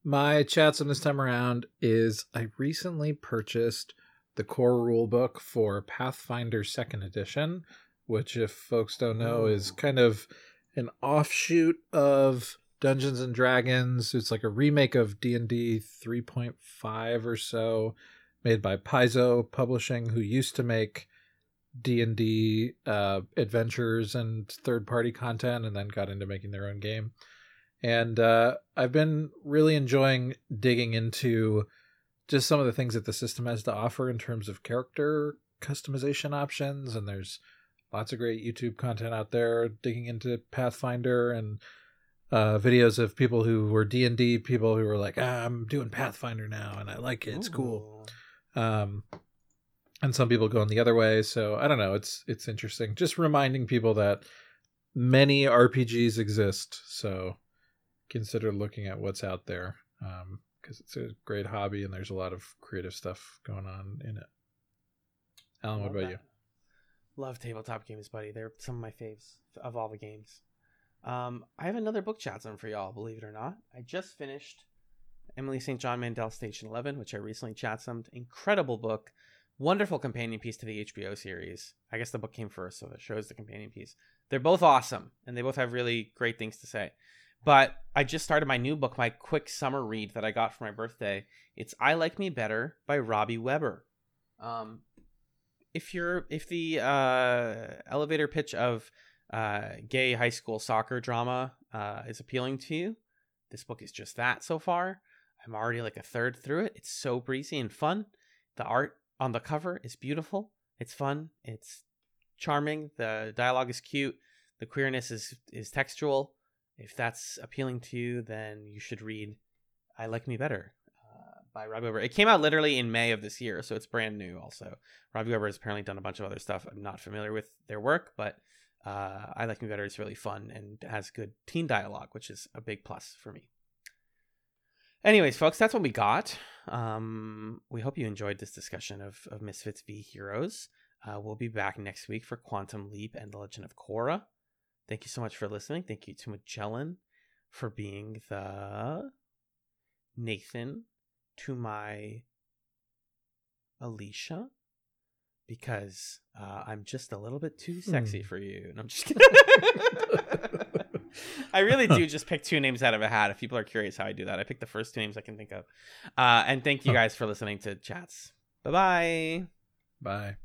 My Chatzum this time around is I recently purchased the core rule book for Pathfinder Second Edition, which, if folks don't know, is kind of an offshoot of Dungeons and Dragons. It's like a remake of D and D 3.5 or so, made by Paizo Publishing, who used to make D and D uh, adventures and third party content, and then got into making their own game. And uh, I've been really enjoying digging into just some of the things that the system has to offer in terms of character customization options. And there's lots of great YouTube content out there digging into Pathfinder and uh, videos of people who were D and D people who were like, ah, I'm doing Pathfinder now and I like it. It's cool. Um, and some people going the other way. So I don't know. It's it's interesting. Just reminding people that many RPGs exist. So consider looking at what's out there Um because um, it's a great hobby and there's a lot of creative stuff going on in it. Alan, what about that. you? Love tabletop games, buddy. They're some of my faves of all the games. Um, I have another book Chatzum for y'all, believe it or not. I just finished Emily St. John Mandel Station 11, which I recently chat summed. Incredible book. Wonderful companion piece to the HBO series. I guess the book came first, so it shows the companion piece. They're both awesome, and they both have really great things to say. But I just started my new book, my quick summer read that I got for my birthday. It's I Like Me Better by Robbie Weber. Um, if you're if the uh, elevator pitch of uh, gay high school soccer drama uh, is appealing to you, this book is just that so far. I'm already like a third through it. It's so breezy and fun. The art on the cover is beautiful. It's fun. It's charming. The dialogue is cute. The queerness is is textual. If that's appealing to you, then you should read "I Like Me Better" uh, by Robbie Weber. It came out literally in May of this year, so it's brand new. Also, Robbie Weber has apparently done a bunch of other stuff. I'm not familiar with their work, but uh, I Like Me Better is really fun and has good teen dialogue, which is a big plus for me. Anyways, folks, that's what we got. Um, we hope you enjoyed this discussion of, of Misfits v Heroes. Uh, we'll be back next week for Quantum Leap and The Legend of Korra. Thank you so much for listening. Thank you to Magellan for being the Nathan to my Alisha because uh, I'm just a little bit too sexy hmm. for you. And I'm just [laughs] kidding. [laughs] I really do just pick two names out of a hat. If people are curious how I do that, I pick the first two names I can think of. Uh, and thank you guys for listening to Chatz. Bye-bye. Bye.